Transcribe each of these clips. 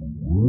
Whoa.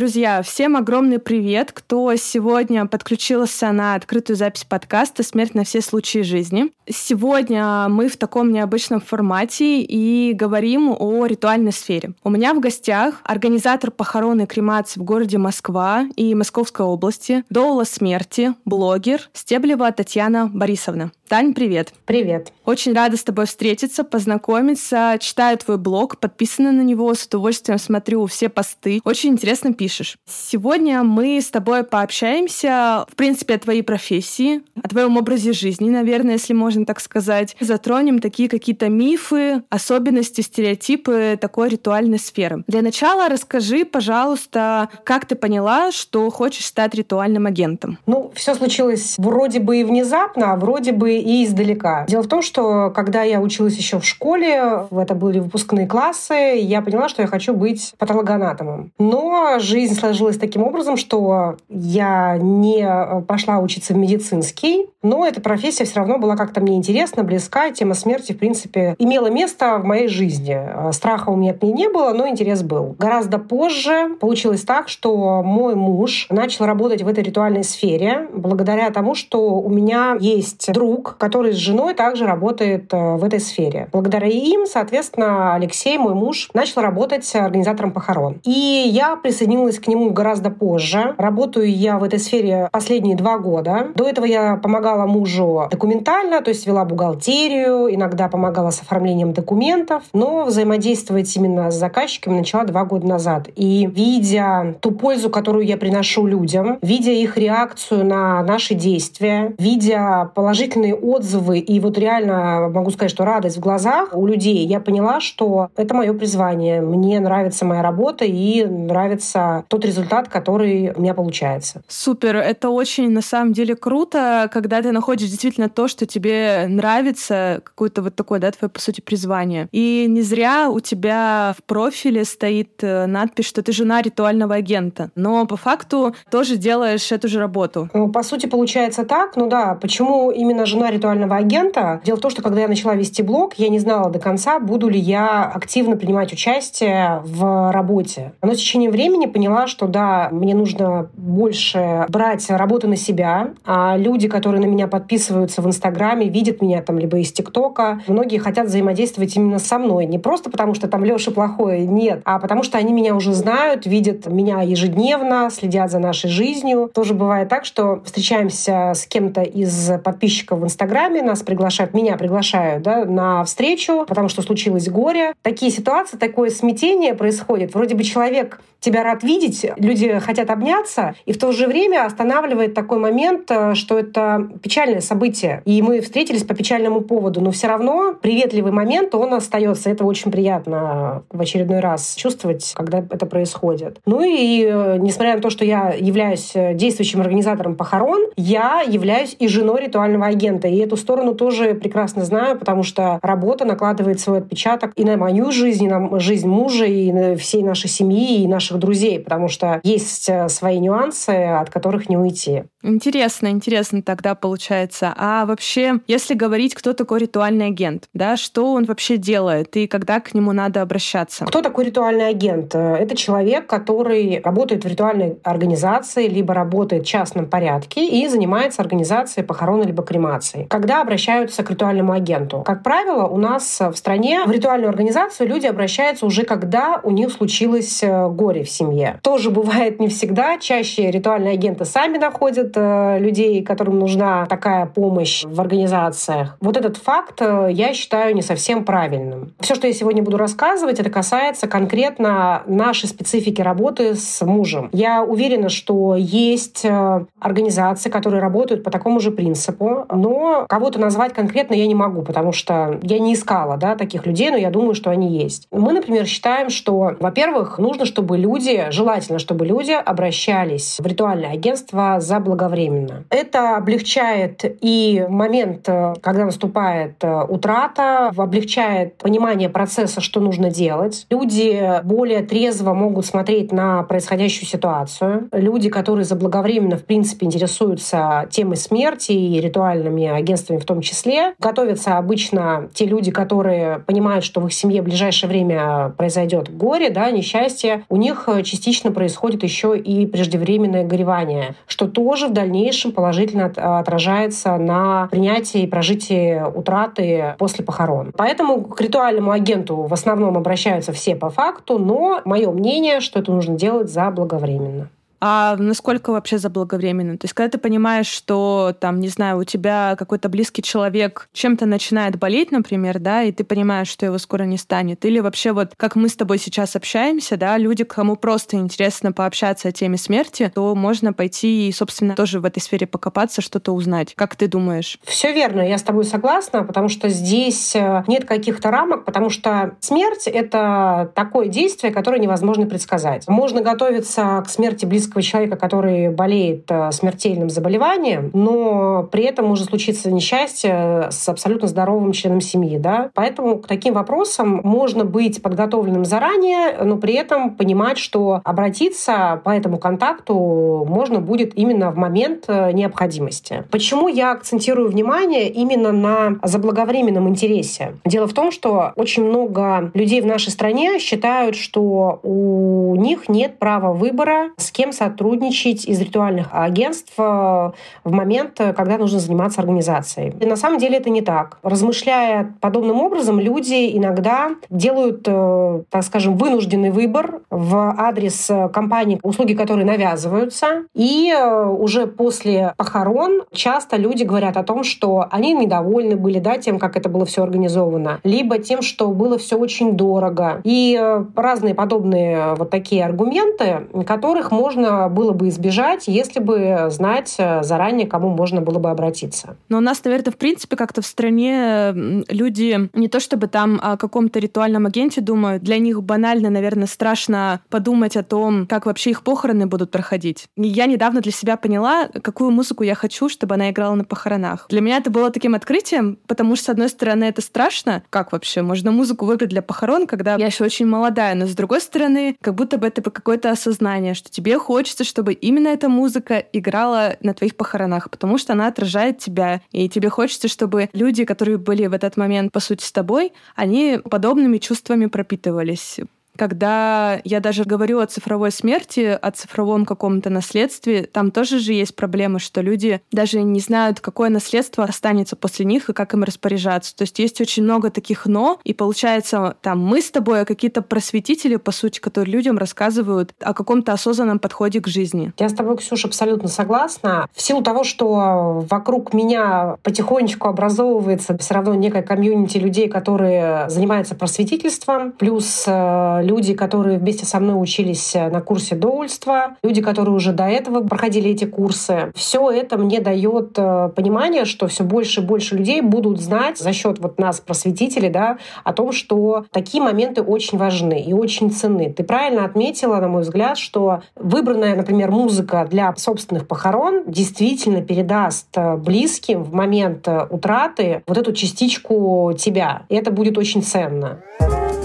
Друзья, всем огромный привет, кто сегодня подключился на открытую запись подкаста «Смерть на все случаи жизни». Сегодня мы в таком необычном формате и говорим о ритуальной сфере. У меня в гостях организатор похорон и кремации в городе Москва и Московской области, доула смерти, блогер Стеблева Татьяна Борисовна. Тань, привет. Привет. Очень рада с тобой встретиться, познакомиться. Читаю твой блог, подписана на него, с удовольствием смотрю все посты. Очень интересно пишешь. Сегодня мы с тобой пообщаемся, в принципе, о твоей профессии, о твоем образе жизни, наверное, если можно так сказать. Затронем такие какие-то мифы, особенности, стереотипы такой ритуальной сферы. Для начала расскажи, пожалуйста, как ты поняла, что хочешь стать ритуальным агентом? Ну, все случилось вроде бы и внезапно, а вроде бы и издалека. Дело в том, что когда я училась еще в школе, это были выпускные классы, я поняла, что я хочу быть патологоанатомом. Но жизнь сложилась таким образом, что я не пошла учиться в медицинский, но эта профессия все равно была как-то мне интересна, близка, тема смерти, в принципе, имела место в моей жизни. Страха у меня к ней не было, но интерес был. Гораздо позже получилось так, что мой муж начал работать в этой ритуальной сфере благодаря тому, что у меня есть друг, который с женой также работает э, в этой сфере. Благодаря им, соответственно, Алексей, мой муж, начал работать организатором похорон. И я присоединилась к нему гораздо позже. Работаю я в этой сфере последние два года. До этого я помогала мужу документально, то есть вела бухгалтерию, иногда помогала с оформлением документов, но взаимодействовать именно с заказчиками начала два года назад. И видя ту пользу, которую я приношу людям, видя их реакцию на наши действия, видя положительные отзывы и вот реально могу сказать, что радость в глазах у людей, я поняла, что это мое призвание. Мне нравится моя работа и нравится тот результат, который у меня получается. Супер. Это очень на самом деле круто, когда ты находишь действительно то, что тебе нравится, какое-то вот такое, да, твое, по сути, призвание. И не зря у тебя в профиле стоит э, надпись, что ты жена ритуального агента. Но по факту тоже делаешь эту же работу. Ну, по сути, получается так. Ну да, почему именно жена ритуального агента. Дело в том, что когда я начала вести блог, я не знала до конца, буду ли я активно принимать участие в работе. Но с течением времени поняла, что да, мне нужно больше брать работу на себя. А люди, которые на меня подписываются в Инстаграме, видят меня там либо из ТикТока, многие хотят взаимодействовать именно со мной. Не просто потому, что там Леша плохой, нет, а потому что они меня уже знают, видят меня ежедневно, следят за нашей жизнью. Тоже бывает так, что встречаемся с кем-то из подписчиков в Инстаграме, нас приглашают, меня приглашают да, на встречу, потому что случилось горе. Такие ситуации, такое смятение происходит. Вроде бы человек тебя рад видеть, люди хотят обняться, и в то же время останавливает такой момент, э, что это печальное событие. И мы встретились по печальному поводу, но все равно приветливый момент, он остается. Это очень приятно в очередной раз чувствовать, когда это происходит. Ну и э, несмотря на то, что я являюсь э, действующим организатором похорон, я являюсь и женой ритуального агента. И эту сторону тоже прекрасно знаю, потому что работа накладывает свой отпечаток и на мою жизнь, и на жизнь мужа, и на всей нашей семьи, и наших друзей, потому что есть э, свои нюансы, от которых не уйти. Интересно, интересно тогда получается. А вообще, если говорить, кто такой ритуальный агент, да, что он вообще делает и когда к нему надо обращаться? Кто такой ритуальный агент? Это человек, который работает в ритуальной организации, либо работает в частном порядке и занимается организацией похорон либо кремации. Когда обращаются к ритуальному агенту? Как правило, у нас в стране в ритуальную организацию люди обращаются уже когда у них случилось э, горе в семье. Тоже бывает не всегда. Чаще ритуальные агенты сами находят э, людей, которым нужна такая помощь в организациях. Вот этот факт э, я считаю не совсем правильным. Все, что я сегодня буду рассказывать, это касается конкретно нашей специфики работы с мужем. Я уверена, что есть э, организации, которые работают по такому же принципу, но кого-то назвать конкретно я не могу, потому что я не искала да, таких людей, но я думаю, что они есть. Мы, например, считаем, что, во-первых, нужно, чтобы люди желательно, чтобы люди обращались в ритуальное агентство заблаговременно. Это облегчает и момент, э, когда наступает э, утрата, облегчает понимание процесса, что нужно делать. Люди более трезво могут смотреть на происходящую ситуацию. Люди, которые заблаговременно, в принципе, интересуются темой смерти и ритуальными агентствами в том числе, готовятся обычно те люди, которые понимают, что в их семье в ближайшее время произойдет горе, да, несчастье, у них частично происходит еще и преждевременное горевание, что тоже в дальнейшем положительно отражается на принятии и прожитии утраты после похорон. Поэтому к ритуальному агенту в основном обращаются все по факту, но мое мнение, что это нужно делать заблаговременно. А насколько вообще заблаговременно? То есть, когда ты понимаешь, что, там, не знаю, у тебя какой-то близкий человек чем-то начинает болеть, например, да, и ты понимаешь, что его скоро не станет. Или вообще вот, как мы с тобой сейчас общаемся, да, люди, кому просто интересно пообщаться о теме смерти, то можно пойти и, собственно, тоже в этой сфере покопаться, что-то узнать. Как ты думаешь? Все верно, я с тобой согласна, потому что здесь э, нет каких-то рамок, потому что смерть — это такое действие, которое невозможно предсказать. Можно готовиться к смерти близкого близкого человека, который болеет э, смертельным заболеванием, но при этом может случиться несчастье с абсолютно здоровым членом семьи. Да? Поэтому к таким вопросам можно быть подготовленным заранее, но при этом понимать, что обратиться по этому контакту можно будет именно в момент э, необходимости. Почему я акцентирую внимание именно на заблаговременном интересе? Дело в том, что очень много людей в нашей стране считают, что у них нет права выбора, с кем сотрудничать из ритуальных агентств э, в момент, э, когда нужно заниматься организацией. И на самом деле это не так. Размышляя подобным образом, люди иногда делают, э, так скажем, вынужденный выбор в адрес компаний, услуги которые навязываются. И уже после похорон часто люди говорят о том, что они недовольны были да, тем, как это было все организовано, либо тем, что было все очень дорого. И разные подобные вот такие аргументы, которых можно можно было бы избежать, если бы знать э, заранее, кому можно было бы обратиться. Но у нас, наверное, в принципе, как-то в стране люди не то чтобы там о каком-то ритуальном агенте думают, для них банально, наверное, страшно подумать о том, как вообще их похороны будут проходить. Я недавно для себя поняла, какую музыку я хочу, чтобы она играла на похоронах. Для меня это было таким открытием, потому что, с одной стороны, это страшно. Как вообще? Можно музыку выбрать для похорон, когда я еще очень молодая, но с другой стороны, как будто бы это какое-то осознание, что тебе хочется хочется, чтобы именно эта музыка играла на твоих похоронах, потому что она отражает тебя, и тебе хочется, чтобы люди, которые были в этот момент, по сути, с тобой, они подобными чувствами пропитывались когда я даже говорю о цифровой смерти, о цифровом каком-то наследстве, там тоже же есть проблемы, что люди даже не знают, какое наследство останется после них и как им распоряжаться. То есть есть очень много таких «но», и получается, там мы с тобой, а какие-то просветители, по сути, которые людям рассказывают о каком-то осознанном подходе к жизни. Я с тобой, Ксюша, абсолютно согласна. В силу того, что вокруг меня потихонечку образовывается все равно некая комьюнити людей, которые занимаются просветительством, плюс э, люди, которые вместе со мной учились э, на курсе доульства, люди, которые уже до этого проходили эти курсы. Все это мне дает э, понимание, что все больше и больше людей будут знать за счет вот нас, просветителей, да, о том, что такие моменты очень важны и очень ценны. Ты правильно отметила, на мой взгляд, что выбранная, например, музыка для собственных похорон действительно передаст э, близким в момент утраты вот эту частичку тебя. И это будет очень ценно. А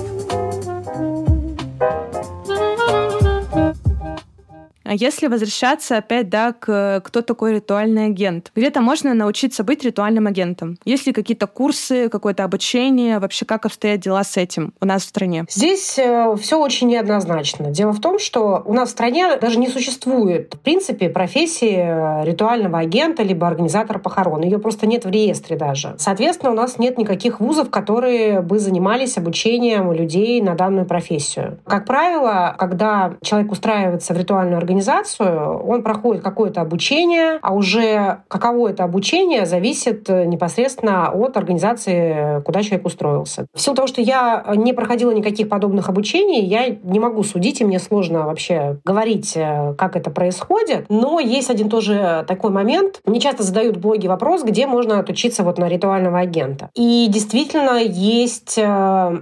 если возвращаться опять, да, к кто такой ритуальный агент? Где-то можно научиться быть ритуальным агентом? Есть ли какие-то курсы, какое-то обучение? Вообще, как обстоят дела с этим у нас в стране? Здесь э, все очень неоднозначно. Дело в том, что у нас в стране даже не существует, в принципе, профессии э, ритуального агента либо организатора похорон. Ее просто нет в реестре даже. Соответственно, у нас нет никаких вузов, которые бы занимались обучением людей на данную профессию. Как правило, когда человек устраивается в ритуальную организацию, организацию, он проходит какое-то обучение, а уже каково это обучение зависит непосредственно от организации, куда человек устроился. В силу того, что я не проходила никаких подобных обучений, я не могу судить, и мне сложно вообще говорить, э, как это происходит. Но есть один тоже такой момент. Мне часто задают в блоге вопрос, где можно отучиться вот на ритуального агента. И действительно есть э,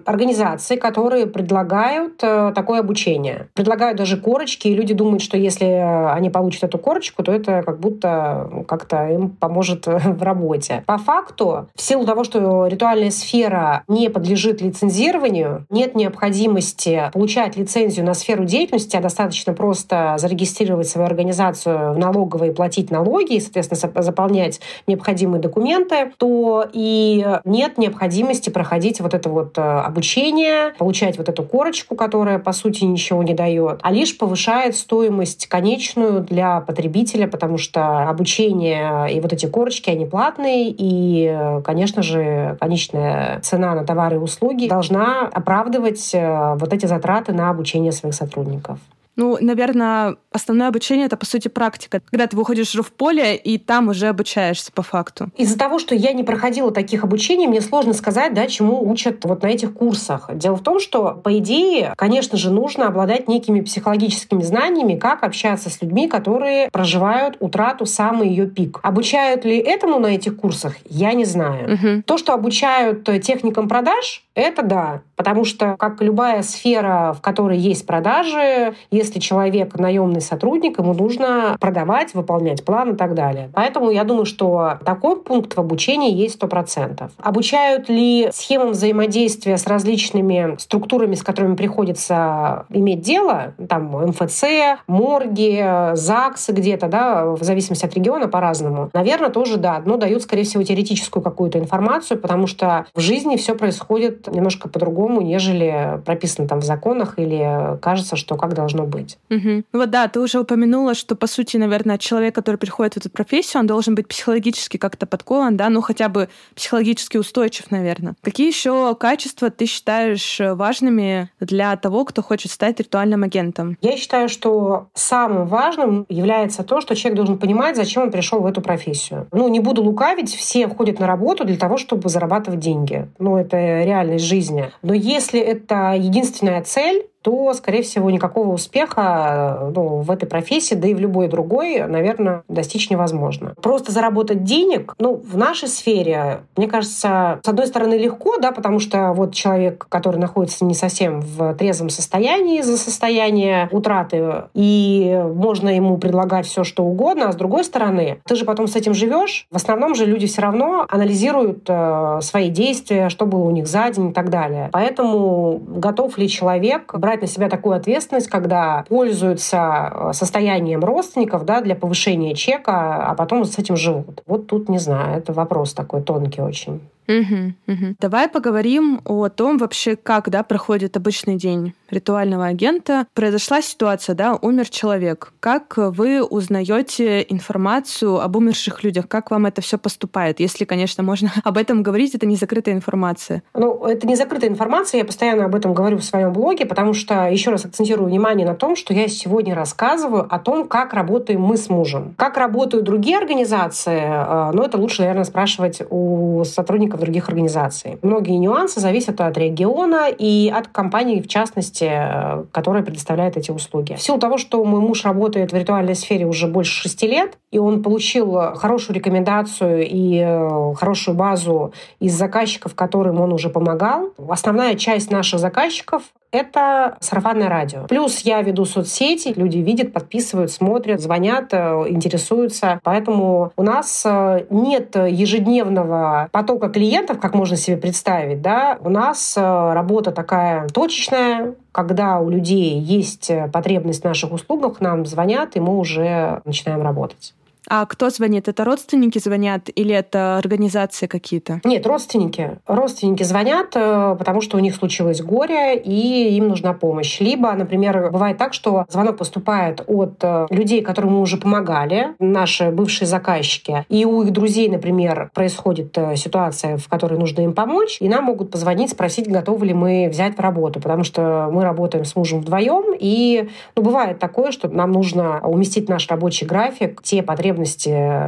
организации, которые предлагают э, такое обучение. Предлагают даже корочки, и люди думают, что если они получат эту корочку, то это как будто как-то им поможет в работе. По факту, в силу того, что ритуальная сфера не подлежит лицензированию, нет необходимости получать лицензию на сферу деятельности, а достаточно просто зарегистрировать свою организацию в налоговой и платить налоги, и, соответственно, заполнять необходимые документы, то и нет необходимости проходить вот это вот э, обучение, получать вот эту корочку, которая, по сути, ничего не дает, а лишь повышает стоимость конечную для потребителя, потому что обучение и вот эти корочки, они платные, и, конечно же, конечная цена на товары и услуги должна оправдывать э, вот эти затраты на обучение своих сотрудников. Ну, наверное, основное обучение — это, по сути, практика. Когда ты выходишь в поле, и там уже обучаешься по факту. Из-за того, что я не проходила таких обучений, мне сложно сказать, да, чему учат вот на этих курсах. Дело в том, что, по идее, конечно же, нужно обладать некими психологическими знаниями, как общаться с людьми, которые проживают утрату самый ее пик. Обучают ли этому на этих курсах, я не знаю. Угу. То, что обучают техникам продаж, это да. Потому что, как любая сфера, в которой есть продажи, если человек наемный сотрудник, ему нужно продавать, выполнять план и так далее. Поэтому я думаю, что такой пункт в обучении есть сто процентов. Обучают ли схемам взаимодействия с различными структурами, с которыми приходится иметь дело, там МФЦ, морги, ЗАГСы где-то, да, в зависимости от региона по-разному. Наверное, тоже да, но дают, скорее всего, теоретическую какую-то информацию, потому что в жизни все происходит немножко по-другому, нежели прописано там в законах или кажется, что как должно быть. Угу. Вот да, ты уже упомянула, что, по сути, наверное, человек, который приходит в эту профессию, он должен быть психологически как-то подкован, да, ну хотя бы психологически устойчив, наверное. Какие еще качества ты считаешь важными для того, кто хочет стать ритуальным агентом? Я считаю, что самым важным является то, что человек должен понимать, зачем он пришел в эту профессию. Ну, не буду лукавить, все ходят на работу для того, чтобы зарабатывать деньги. Ну, это реальность жизни. Но если это единственная цель, то, скорее всего, никакого успеха ну, в этой профессии, да и в любой другой, наверное, достичь невозможно. Просто заработать денег, ну, в нашей сфере, мне кажется, с одной стороны, легко, да, потому что вот человек, который находится не совсем в трезвом состоянии из-за состояния утраты, и можно ему предлагать все, что угодно, а с другой стороны, ты же потом с этим живешь. В основном же люди все равно анализируют э, свои действия, что было у них за день и так далее. Поэтому готов ли человек брать брать на себя такую ответственность, когда пользуются э, состоянием родственников да, для повышения чека, а потом с этим живут. Вот тут, не знаю, это вопрос такой тонкий очень. Угу, угу. Давай поговорим о том вообще, как да, проходит обычный день ритуального агента. Произошла ситуация, да, умер человек. Как вы узнаете информацию об умерших людях? Как вам это все поступает? Если, конечно, можно об этом говорить, это не закрытая информация. Ну, это не закрытая информация, я постоянно об этом говорю в своем блоге, потому что, еще раз акцентирую внимание на том, что я сегодня рассказываю о том, как работаем мы с мужем. Как работают другие организации, э, ну, это лучше, наверное, спрашивать у сотрудников сотрудников других организаций. Многие нюансы зависят от региона и от компании, в частности, э, которая предоставляет эти услуги. В силу того, что мой муж работает в ритуальной сфере уже больше шести лет, и он получил хорошую рекомендацию и э, хорошую базу из заказчиков, которым он уже помогал. Основная часть наших заказчиков это сарафанное радио. Плюс я веду соцсети, люди видят, подписывают, смотрят, звонят, э, интересуются. Поэтому у нас нет ежедневного потока клиентов, как можно себе представить, да, у нас э, работа такая точечная, когда у людей есть э, потребность в наших услугах, нам звонят, и мы уже начинаем работать. А кто звонит? Это родственники звонят или это организации какие-то? Нет, родственники. Родственники звонят, э, потому что у них случилось горе, и им нужна помощь. Либо, например, бывает так, что звонок поступает от э, людей, которым мы уже помогали, наши бывшие заказчики, и у их друзей, например, происходит э, ситуация, в которой нужно им помочь, и нам могут позвонить, спросить, готовы ли мы взять в работу, потому что мы работаем с мужем вдвоем, и ну, бывает такое, что нам нужно уместить наш рабочий график, те потребности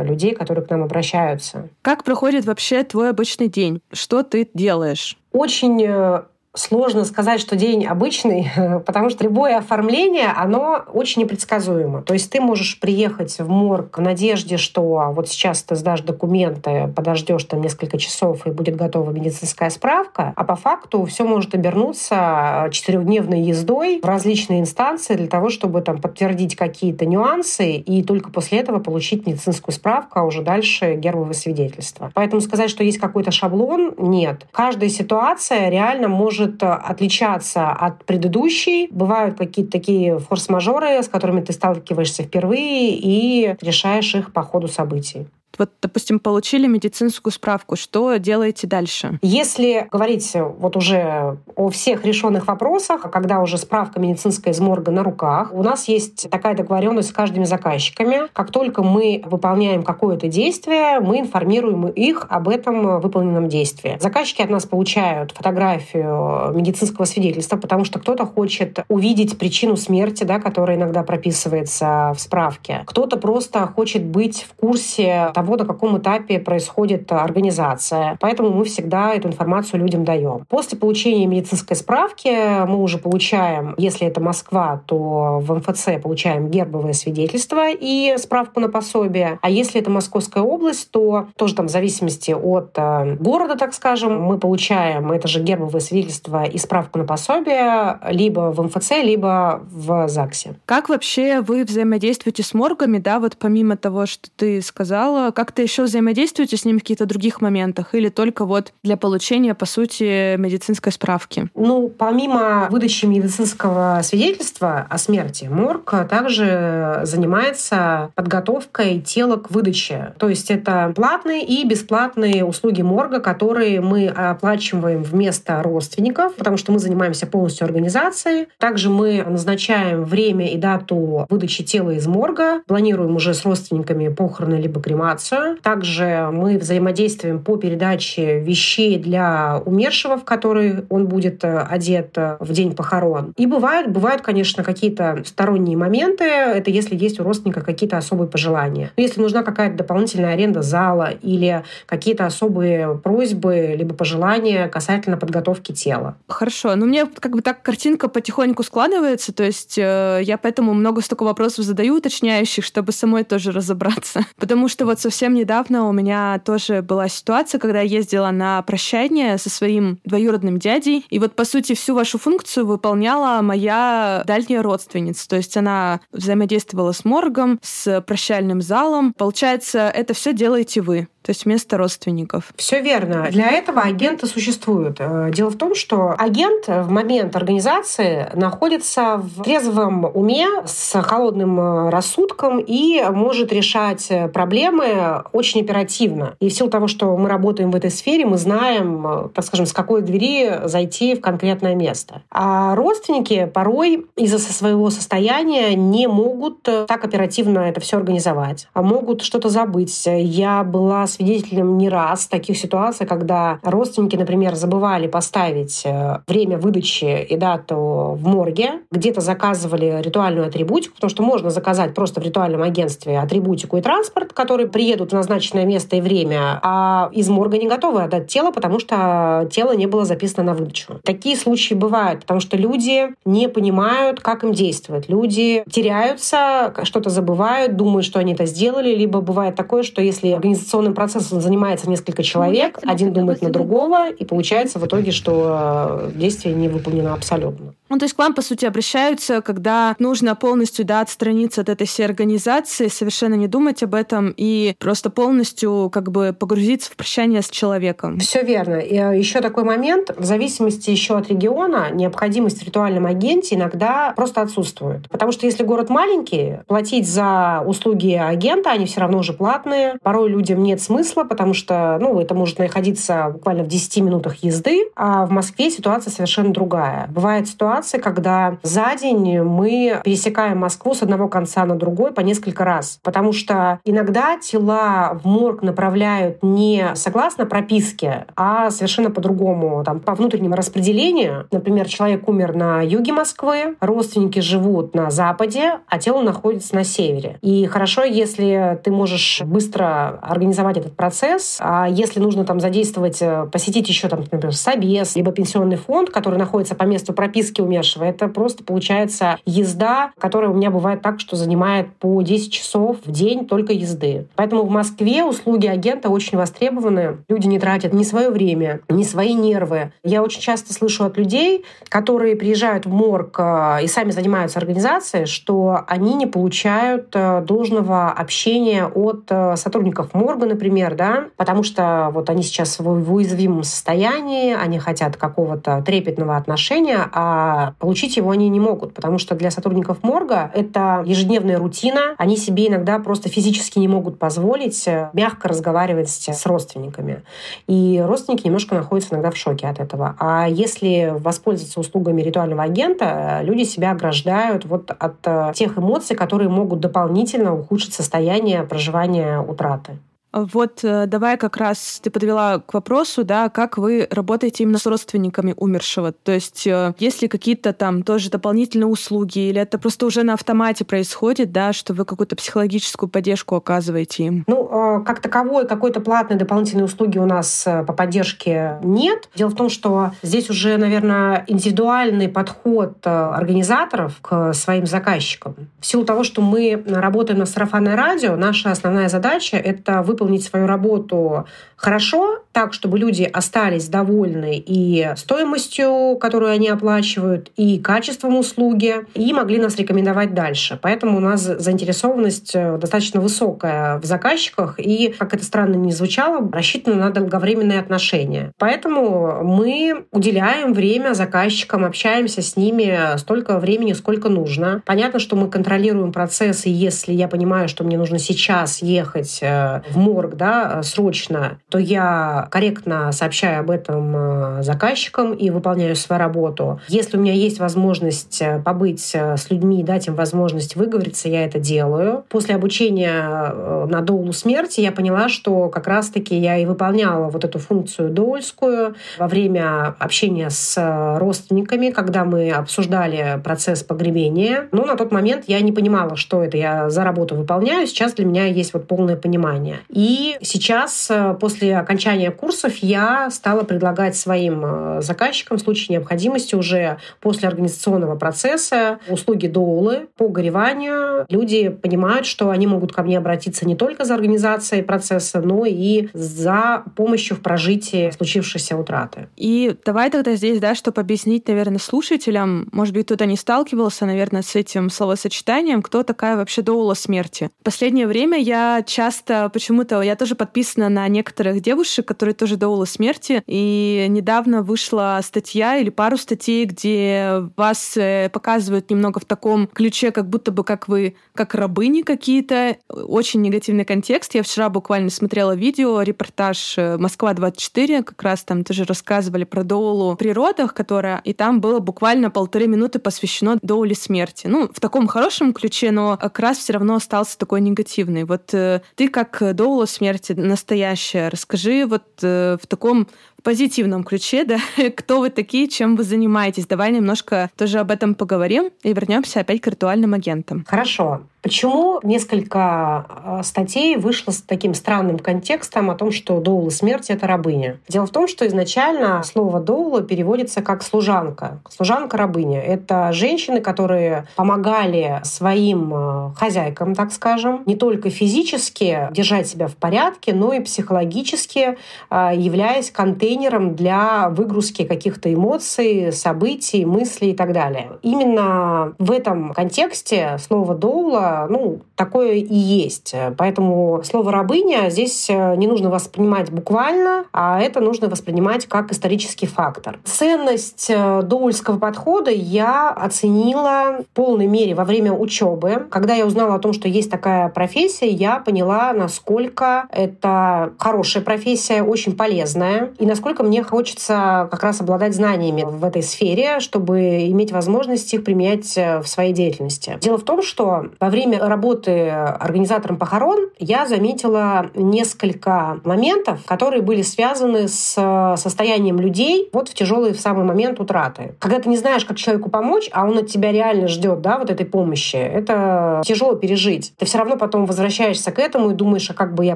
людей, которые к нам обращаются. Как проходит вообще твой обычный день? Что ты делаешь? Очень э, Сложно сказать, что день обычный, потому что любое оформление, оно очень непредсказуемо. То есть ты можешь приехать в морг в надежде, что вот сейчас ты сдашь документы, подождешь там несколько часов и будет готова медицинская справка, а по факту все может обернуться четырехдневной ездой в различные инстанции для того, чтобы там подтвердить какие-то нюансы и только после этого получить медицинскую справку, а уже дальше гербовое свидетельство. Поэтому сказать, что есть какой-то шаблон, нет. Каждая ситуация реально может может э, отличаться от предыдущей. Бывают какие-то такие форс-мажоры, с которыми ты сталкиваешься впервые и решаешь их по ходу событий. Вот, допустим, получили медицинскую справку. Что делаете дальше? Если говорить вот уже о всех решенных вопросах, когда уже справка медицинская из морга на руках, у нас есть такая договоренность с каждыми заказчиками. Как только мы выполняем какое-то действие, мы информируем их об этом выполненном действии. Заказчики от нас получают фотографию медицинского свидетельства, потому что кто-то хочет увидеть причину смерти, да, которая иногда прописывается в справке. Кто-то просто хочет быть в курсе того, того, на каком этапе происходит организация. Поэтому мы всегда эту информацию людям даем. После получения медицинской справки мы уже получаем, если это Москва, то в МФЦ получаем гербовое свидетельство и справку на пособие. А если это Московская область, то тоже там в зависимости от э, города, так скажем, мы получаем это же гербовое свидетельство и справку на пособие либо в МФЦ, либо в ЗАГСе. Как вообще вы взаимодействуете с моргами, да, вот помимо того, что ты сказала, как-то еще взаимодействуете с ними в каких-то других моментах или только вот для получения, по сути, медицинской справки? Ну, помимо выдачи медицинского свидетельства о смерти, морг также занимается подготовкой тела к выдаче. То есть это платные и бесплатные услуги морга, которые мы оплачиваем вместо родственников, потому что мы занимаемся полностью организацией. Также мы назначаем время и дату выдачи тела из морга, планируем уже с родственниками похороны либо кремацию, информацию. Также мы взаимодействуем по передаче вещей для умершего, в который он будет э, одет э, в день похорон. И бывают, бывают, конечно, какие-то сторонние моменты. Это если есть у родственника какие-то особые пожелания. Но если нужна какая-то дополнительная аренда зала или какие-то особые просьбы либо пожелания касательно подготовки тела. Хорошо. Ну, мне как бы так картинка потихоньку складывается. То есть э, я поэтому много столько вопросов задаю уточняющих, чтобы самой тоже разобраться. Потому что вот совсем совсем недавно у меня тоже была ситуация, когда я ездила на прощание со своим двоюродным дядей, и вот, по сути, всю вашу функцию выполняла моя дальняя родственница. То есть она взаимодействовала с моргом, с прощальным залом. Получается, это все делаете вы. То есть вместо родственников. Все верно. Для этого агенты существуют. Э, дело в том, что агент в момент организации находится в трезвом уме с холодным э, рассудком и может решать проблемы очень оперативно. И в силу того, что мы работаем в этой сфере, мы знаем, э, так скажем, с какой двери зайти в конкретное место. А родственники порой из-за своего состояния не могут так оперативно это все организовать, а могут что-то забыть. Я была свидетелем не раз таких ситуаций, когда родственники, например, забывали поставить э, время выдачи и дату в морге, где-то заказывали ритуальную атрибутику, потому что можно заказать просто в ритуальном агентстве атрибутику и транспорт, которые приедут в назначенное место и время, а из морга не готовы отдать тело, потому что тело не было записано на выдачу. Такие случаи бывают, потому что люди не понимают, как им действовать. Люди теряются, что-то забывают, думают, что они это сделали, либо бывает такое, что если организационным процессом процессом занимается несколько человек, один думает на другого, и получается в итоге, что э, действие не выполнено абсолютно. Ну, то есть к вам, по сути, обращаются, когда нужно полностью, да, отстраниться от этой всей организации, совершенно не думать об этом и просто полностью как бы погрузиться в прощание с человеком. Все верно. И а, еще такой момент. В зависимости еще от региона необходимость в ритуальном агенте иногда просто отсутствует. Потому что если город маленький, платить за услуги агента, они все равно уже платные. Порой людям нет смысла, потому что ну, это может находиться буквально в 10 минутах езды, а в Москве ситуация совершенно другая. Бывает ситуация, когда за день мы пересекаем Москву с одного конца на другой по несколько раз. Потому что иногда тела в морг направляют не согласно прописке, а совершенно по-другому, там, по внутреннему распределению. Например, человек умер на юге Москвы, родственники живут на западе, а тело находится на севере. И хорошо, если ты можешь быстро организовать этот процесс, а если нужно там задействовать, э, посетить еще там, например, собес, либо пенсионный фонд, который находится по месту прописки умершего, это просто получается езда, которая у меня бывает так, что занимает по 10 часов в день только езды. Поэтому в Москве услуги агента очень востребованы. Люди не тратят ни свое время, ни свои нервы. Я очень часто слышу от людей, которые приезжают в морг э, и сами занимаются организацией, что они не получают э, должного общения от э, сотрудников морга, например, да, потому что вот они сейчас в уязвимом состоянии, они хотят какого-то трепетного отношения, а получить его они не могут, потому что для сотрудников морга это ежедневная рутина, они себе иногда просто физически не могут позволить мягко разговаривать с родственниками. И родственники немножко находятся иногда в шоке от этого. А если воспользоваться услугами ритуального агента, люди себя ограждают вот от э, тех эмоций, которые могут дополнительно ухудшить состояние проживания утраты. Вот э, давай как раз ты подвела к вопросу, да, как вы работаете именно с родственниками умершего. То есть э, есть ли какие-то там тоже дополнительные услуги, или это просто уже на автомате происходит, да, что вы какую-то психологическую поддержку оказываете им? Ну, э, как таковой какой-то платной дополнительной услуги у нас по поддержке нет. Дело в том, что здесь уже, наверное, индивидуальный подход организаторов к своим заказчикам. В силу того, что мы работаем на сарафанное радио, наша основная задача — это выполнить выполнить свою работу хорошо, так, чтобы люди остались довольны и стоимостью, которую они оплачивают, и качеством услуги, и могли нас рекомендовать дальше. Поэтому у нас заинтересованность э, достаточно высокая в заказчиках, и, как это странно не звучало, рассчитана на долговременные отношения. Поэтому мы уделяем время заказчикам, общаемся с ними столько времени, сколько нужно. Понятно, что мы контролируем процесс, и если я понимаю, что мне нужно сейчас ехать э, в морг, да, срочно, то я корректно сообщаю об этом э, заказчикам и выполняю свою работу. Если у меня есть возможность э, побыть э, с людьми дать им возможность выговориться, я это делаю. После обучения на доулу смерти я поняла, что как раз-таки я и выполняла вот эту функцию доульскую во время общения с родственниками, когда мы обсуждали процесс погребения. Но на тот момент я не понимала, что это я за работу выполняю. Сейчас для меня есть вот полное понимание. И сейчас, после окончания курсов я стала предлагать своим э, заказчикам в случае необходимости уже после организационного процесса услуги доулы по гореванию. Люди понимают, что они могут ко мне обратиться не только за организацией процесса, но и за помощью в прожитии случившейся утраты. И давай тогда здесь, да, чтобы объяснить, наверное, слушателям, может быть, кто-то не сталкивался, наверное, с этим словосочетанием, кто такая вообще доула смерти. В последнее время я часто почему-то, я тоже подписана на некоторых девушек, которые тоже доула смерти. И недавно вышла статья или пару статей, где вас э, показывают немного в таком ключе, как будто бы как вы как рабыни какие-то. Очень негативный контекст. Я вчера буквально смотрела видео, репортаж э, «Москва-24», как раз там тоже рассказывали про доулу при родах, которая... И там было буквально полторы минуты посвящено доуле смерти. Ну, в таком хорошем ключе, но как раз все равно остался такой негативный. Вот э, ты как доула смерти настоящая, расскажи вот э, в таком позитивном ключе, да, кто вы такие, чем вы занимаетесь. Давай немножко тоже об этом поговорим и вернемся опять к ритуальным агентам. Хорошо. Почему несколько э, статей вышло с таким странным контекстом о том, что доула смерти — это рабыня? Дело в том, что изначально слово доула переводится как служанка. Служанка-рабыня — это женщины, которые помогали своим э, хозяйкам, так скажем, не только физически держать себя в порядке, но и психологически, э, являясь контейнером контейнером для выгрузки каких-то эмоций, событий, мыслей и так далее. Именно в этом контексте слово «доула» ну, такое и есть. Поэтому слово «рабыня» здесь э, не нужно воспринимать буквально, а это нужно воспринимать как исторический фактор. Ценность э, доульского подхода я оценила в полной мере во время учебы. Когда я узнала о том, что есть такая профессия, я поняла, насколько это хорошая профессия, очень полезная, и насколько мне хочется как раз обладать знаниями в этой сфере, чтобы иметь возможность их применять э, в своей деятельности. Дело в том, что во время работы организатором похорон я заметила несколько моментов, которые были связаны с э, состоянием людей вот в тяжелый в самый момент утраты. Когда ты не знаешь, как человеку помочь, а он от тебя реально ждет, да, вот этой помощи, это тяжело пережить. Ты все равно потом возвращаешься к этому и думаешь, а как бы я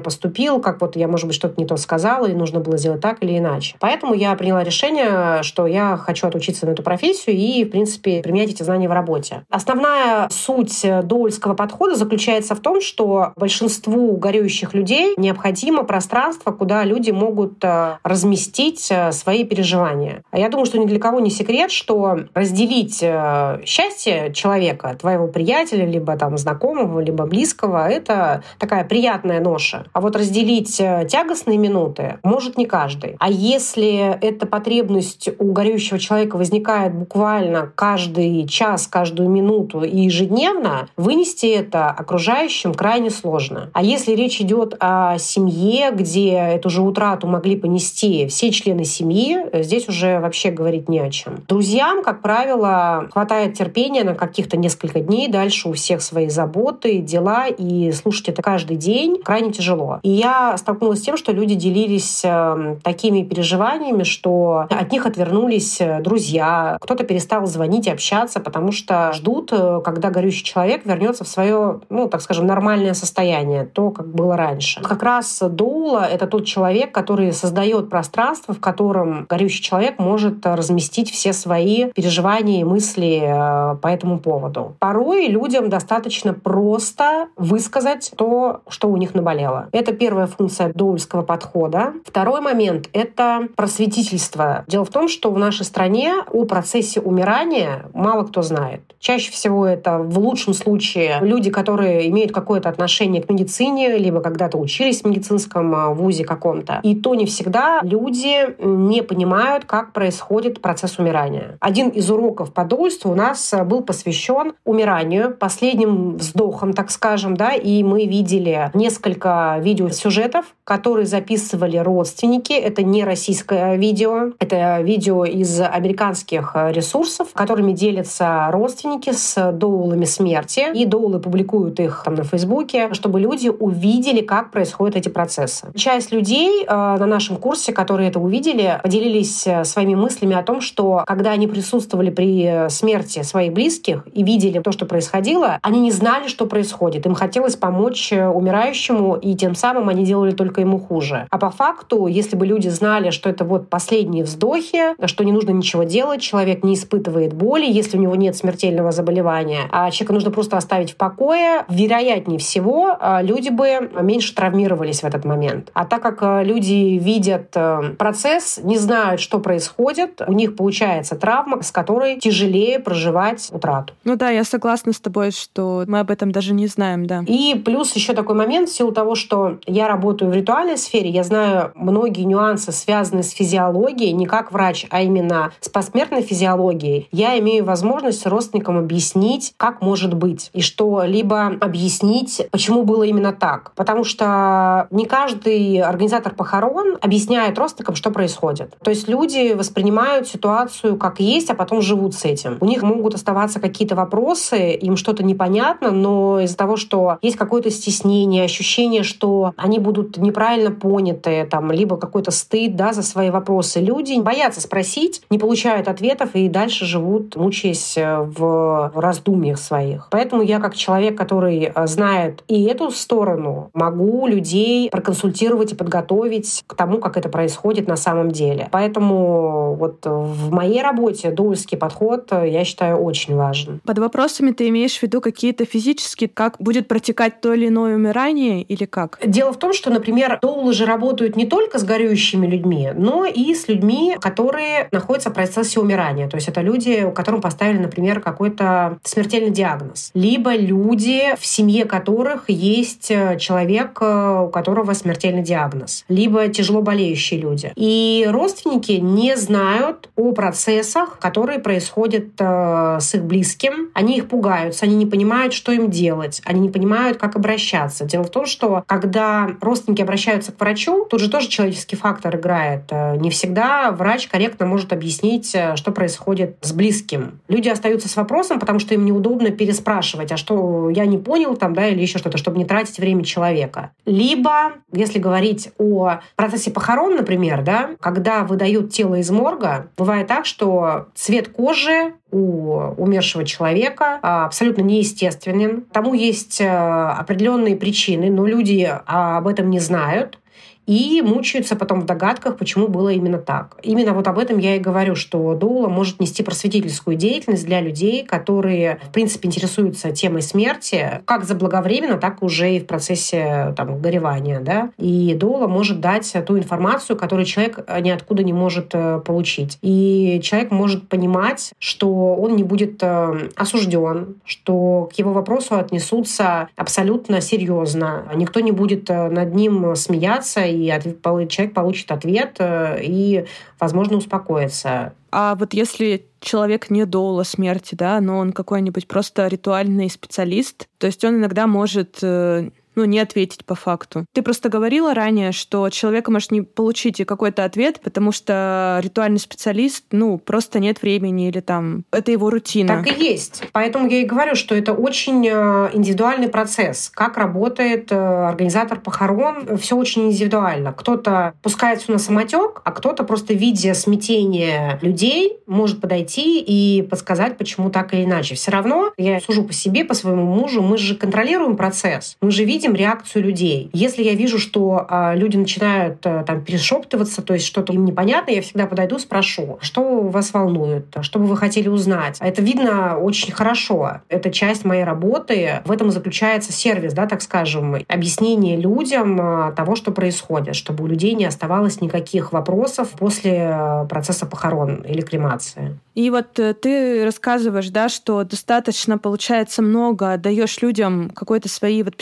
поступил, как вот я, может быть, что-то не то сказала, и нужно было сделать так или иначе. Поэтому я приняла решение, что я хочу отучиться на эту профессию и, в принципе, применять эти знания в работе. Основная суть доульского подхода заключается в том, что большинству горюющих людей необходимо пространство, куда люди могут э, разместить э, свои переживания. А я думаю, что ни для кого не секрет, что разделить э, счастье человека, твоего приятеля, либо там знакомого, либо близкого, это такая приятная ноша. А вот разделить тягостные минуты может не каждый. А если эта потребность у горюющего человека возникает буквально каждый час, каждую минуту и ежедневно, вынести это окружающим крайне сложно. А если речь идет о семье, где эту же утрату могли понести все члены семьи, здесь уже вообще говорить не о чем. Друзьям, как правило, хватает терпения на каких-то несколько дней, дальше у всех свои заботы, дела, и слушать это каждый день крайне тяжело. И я столкнулась с тем, что люди делились эм, такими переживаниями, что от них отвернулись э, друзья, кто-то перестал звонить и общаться, потому что ждут, э, когда горющий человек вернется в свое, ну, так скажем, нормальное состояние, то, как было раньше. Как раз Доула — это тот человек, который создает пространство, в котором горющий человек может разместить все свои переживания и мысли э, по этому поводу. Порой людям достаточно просто высказать то, что у них наболело. Это первая функция доульского подхода. Второй момент — это просветительство. Дело в том, что в нашей стране о процессе умирания мало кто знает. Чаще всего это в лучшем случае люди, которые имеют какое-то отношение к медицине, либо когда-то учились в медицинском а, вузе каком-то. И то не всегда люди не понимают, как происходит процесс умирания. Один из уроков подольства у нас был посвящен умиранию, последним вздохом, так скажем, да, и мы видели несколько видеосюжетов, которые записывали родственники. Это не российское видео, это видео из американских ресурсов, которыми делятся родственники с доулами смерти. И доулы публикуют их там на Фейсбуке, чтобы люди увидели, как происходят эти процессы. Часть людей э, на нашем курсе, которые это увидели, поделились э, своими мыслями о том, что когда они присутствовали при смерти своих близких и видели то, что происходило, они не знали, что происходит. Им хотелось помочь э, умирающему, и тем самым они делали только ему хуже. А по факту, если бы люди знали, что это вот последние вздохи, что не нужно ничего делать, человек не испытывает боли, если у него нет смертельного заболевания, а человека нужно просто оставить в покое, вероятнее всего, а, люди бы меньше травмировались в этот момент. А так как а, люди видят э, процесс, не знают, что происходит, у них получается травма, с которой тяжелее проживать утрату. Ну да, я согласна с тобой, что мы об этом даже не знаем, да. И плюс еще такой момент, в силу того, что я работаю в ритуальной сфере, я знаю многие нюансы, связанные с физиологией, не как врач, а именно с посмертной физиологией. Я имею возможность родственникам объяснить, как может быть, и что либо объяснить, почему было именно так. Потому что не каждый организатор похорон объясняет родственникам, что происходит. То есть люди воспринимают ситуацию как есть, а потом живут с этим. У них могут оставаться какие-то вопросы, им что-то непонятно, но из-за того, что есть какое-то стеснение, ощущение, что они будут неправильно поняты, там, либо какой-то стыд да, за свои вопросы, люди боятся спросить, не получают ответов и дальше живут, мучаясь в раздумьях своих. Поэтому я как человек, который э, знает и эту сторону, могу людей проконсультировать и подготовить к тому, как это происходит на самом деле. Поэтому вот в моей работе дуэльский подход, э, я считаю, очень важен. Под вопросами ты имеешь в виду какие-то физические, как будет протекать то или иное умирание или как? Дело в том, что, например, Например, доулы же работают не только с горюющими людьми, но и с людьми, которые находятся в процессе умирания. То есть это люди, у которых поставили, например, какой-то смертельный диагноз. Либо люди, в семье которых есть э, человек, э, у которого смертельный диагноз. Либо тяжело болеющие люди. И родственники не знают о процессах, которые происходят э, с их близким. Они их пугаются, они не понимают, что им делать, они не понимают, как обращаться. Дело в том, что когда родственники обращаются к врачу, тут же тоже человеческий фактор играет. Э, не всегда врач корректно может объяснить, э, что происходит с близким. Люди остаются с вопросом, потому что им неудобно переспрашивать, а что я не понял там, да, или еще что-то, чтобы не тратить время человека. Либо, если говорить о процессе похорон, например, да, когда выдают тело из морга, бывает так, что цвет кожи у умершего человека а, абсолютно неестественен. Тому есть э, определенные причины, но люди об этом не знают и мучаются потом в догадках, почему было именно так. Именно вот об этом я и говорю, что доула может нести просветительскую деятельность для людей, которые, в принципе, интересуются темой смерти, как заблаговременно, так уже и в процессе там, горевания. Да? И доула может дать ту информацию, которую человек ниоткуда не может э, получить. И человек может понимать, что он не будет э, осужден, что к его вопросу отнесутся абсолютно серьезно. Никто не будет э, над ним смеяться и и человек получит ответ э, и, возможно, успокоится. А вот если человек не доула смерти, да, но он какой-нибудь просто ритуальный специалист, то есть он иногда может э, ну, не ответить по факту. Ты просто говорила ранее, что человек может не получить какой-то ответ, потому что ритуальный специалист, ну, просто нет времени или там, это его рутина. Так и есть. Поэтому я и говорю, что это очень э, индивидуальный процесс. Как работает э, организатор похорон, все очень индивидуально. Кто-то пускается на самотек, а кто-то просто видя смятение людей может подойти и подсказать, почему так или иначе. Все равно, я сужу по себе, по своему мужу, мы же контролируем процесс. Мы же видим, видим реакцию людей. Если я вижу, что э, люди начинают э, там перешептываться, то есть что-то им непонятно, я всегда подойду, спрошу, что вас волнует, что бы вы хотели узнать. Это видно очень хорошо. Это часть моей работы. В этом заключается сервис, да, так скажем, объяснение людям э, того, что происходит, чтобы у людей не оставалось никаких вопросов после э, процесса похорон или кремации. И вот э, ты рассказываешь, да, что достаточно, получается, много даешь людям какой-то своей вот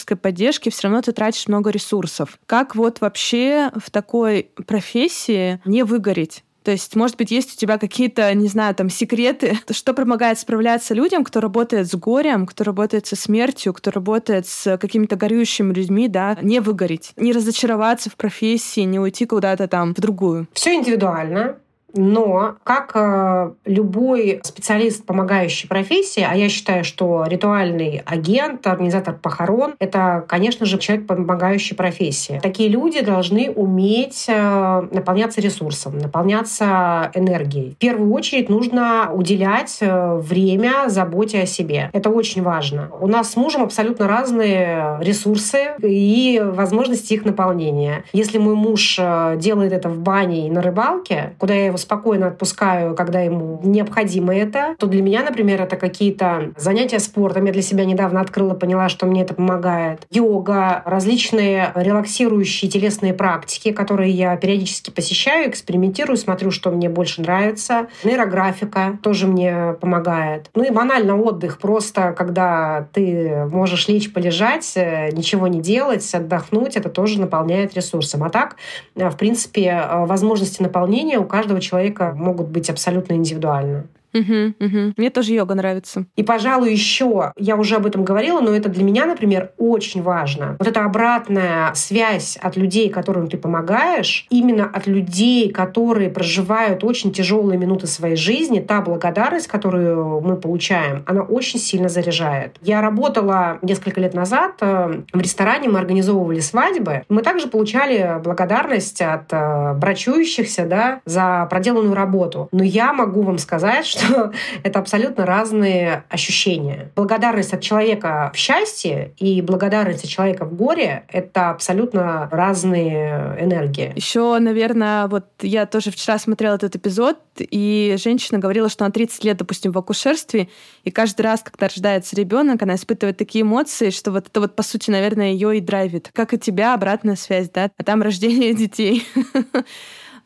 психологической поддержки, все равно ты тратишь много ресурсов. Как вот вообще в такой профессии не выгореть? То есть, может быть, есть у тебя какие-то, не знаю, там, секреты, что помогает справляться людям, кто работает с горем, кто работает со смертью, кто работает с какими-то горюющими людьми, да, не выгореть, не разочароваться в профессии, не уйти куда-то там в другую. Все индивидуально. Но как э, любой специалист, помогающий профессии, а я считаю, что ритуальный агент, организатор похорон, это, конечно же, человек, помогающий профессии. Такие люди должны уметь э, наполняться ресурсом, наполняться энергией. В первую очередь нужно уделять э, время заботе о себе. Это очень важно. У нас с мужем абсолютно разные ресурсы и возможности их наполнения. Если мой муж э, делает это в бане и на рыбалке, куда я его спокойно отпускаю, когда ему необходимо это, то для меня, например, это какие-то занятия спортом. Я для себя недавно открыла, поняла, что мне это помогает. Йога, различные релаксирующие телесные практики, которые я периодически посещаю, экспериментирую, смотрю, что мне больше нравится. Нейрографика тоже мне помогает. Ну и банально отдых, просто когда ты можешь лечь, полежать, э, ничего не делать, отдохнуть, это тоже наполняет ресурсом. А так, э, в принципе, э, возможности наполнения у каждого человека человека могут быть абсолютно индивидуальны. Угу, угу. Мне тоже йога нравится. И, пожалуй, еще, я уже об этом говорила, но это для меня, например, очень важно. Вот эта обратная связь от людей, которым ты помогаешь, именно от людей, которые проживают очень тяжелые минуты своей жизни, та благодарность, которую мы получаем, она очень сильно заряжает. Я работала несколько лет назад э, в ресторане, мы организовывали свадьбы. Мы также получали благодарность от э, брачующихся да, за проделанную работу. Но я могу вам сказать, что что это абсолютно разные ощущения. Благодарность от человека в счастье и благодарность от человека в горе — это абсолютно разные энергии. Еще, наверное, вот я тоже вчера смотрела этот эпизод, и женщина говорила, что она 30 лет, допустим, в акушерстве, и каждый раз, когда рождается ребенок, она испытывает такие эмоции, что вот это вот, по сути, наверное, ее и драйвит. Как и тебя, обратная связь, да? А там рождение детей.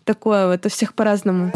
Такое вот, у всех по-разному.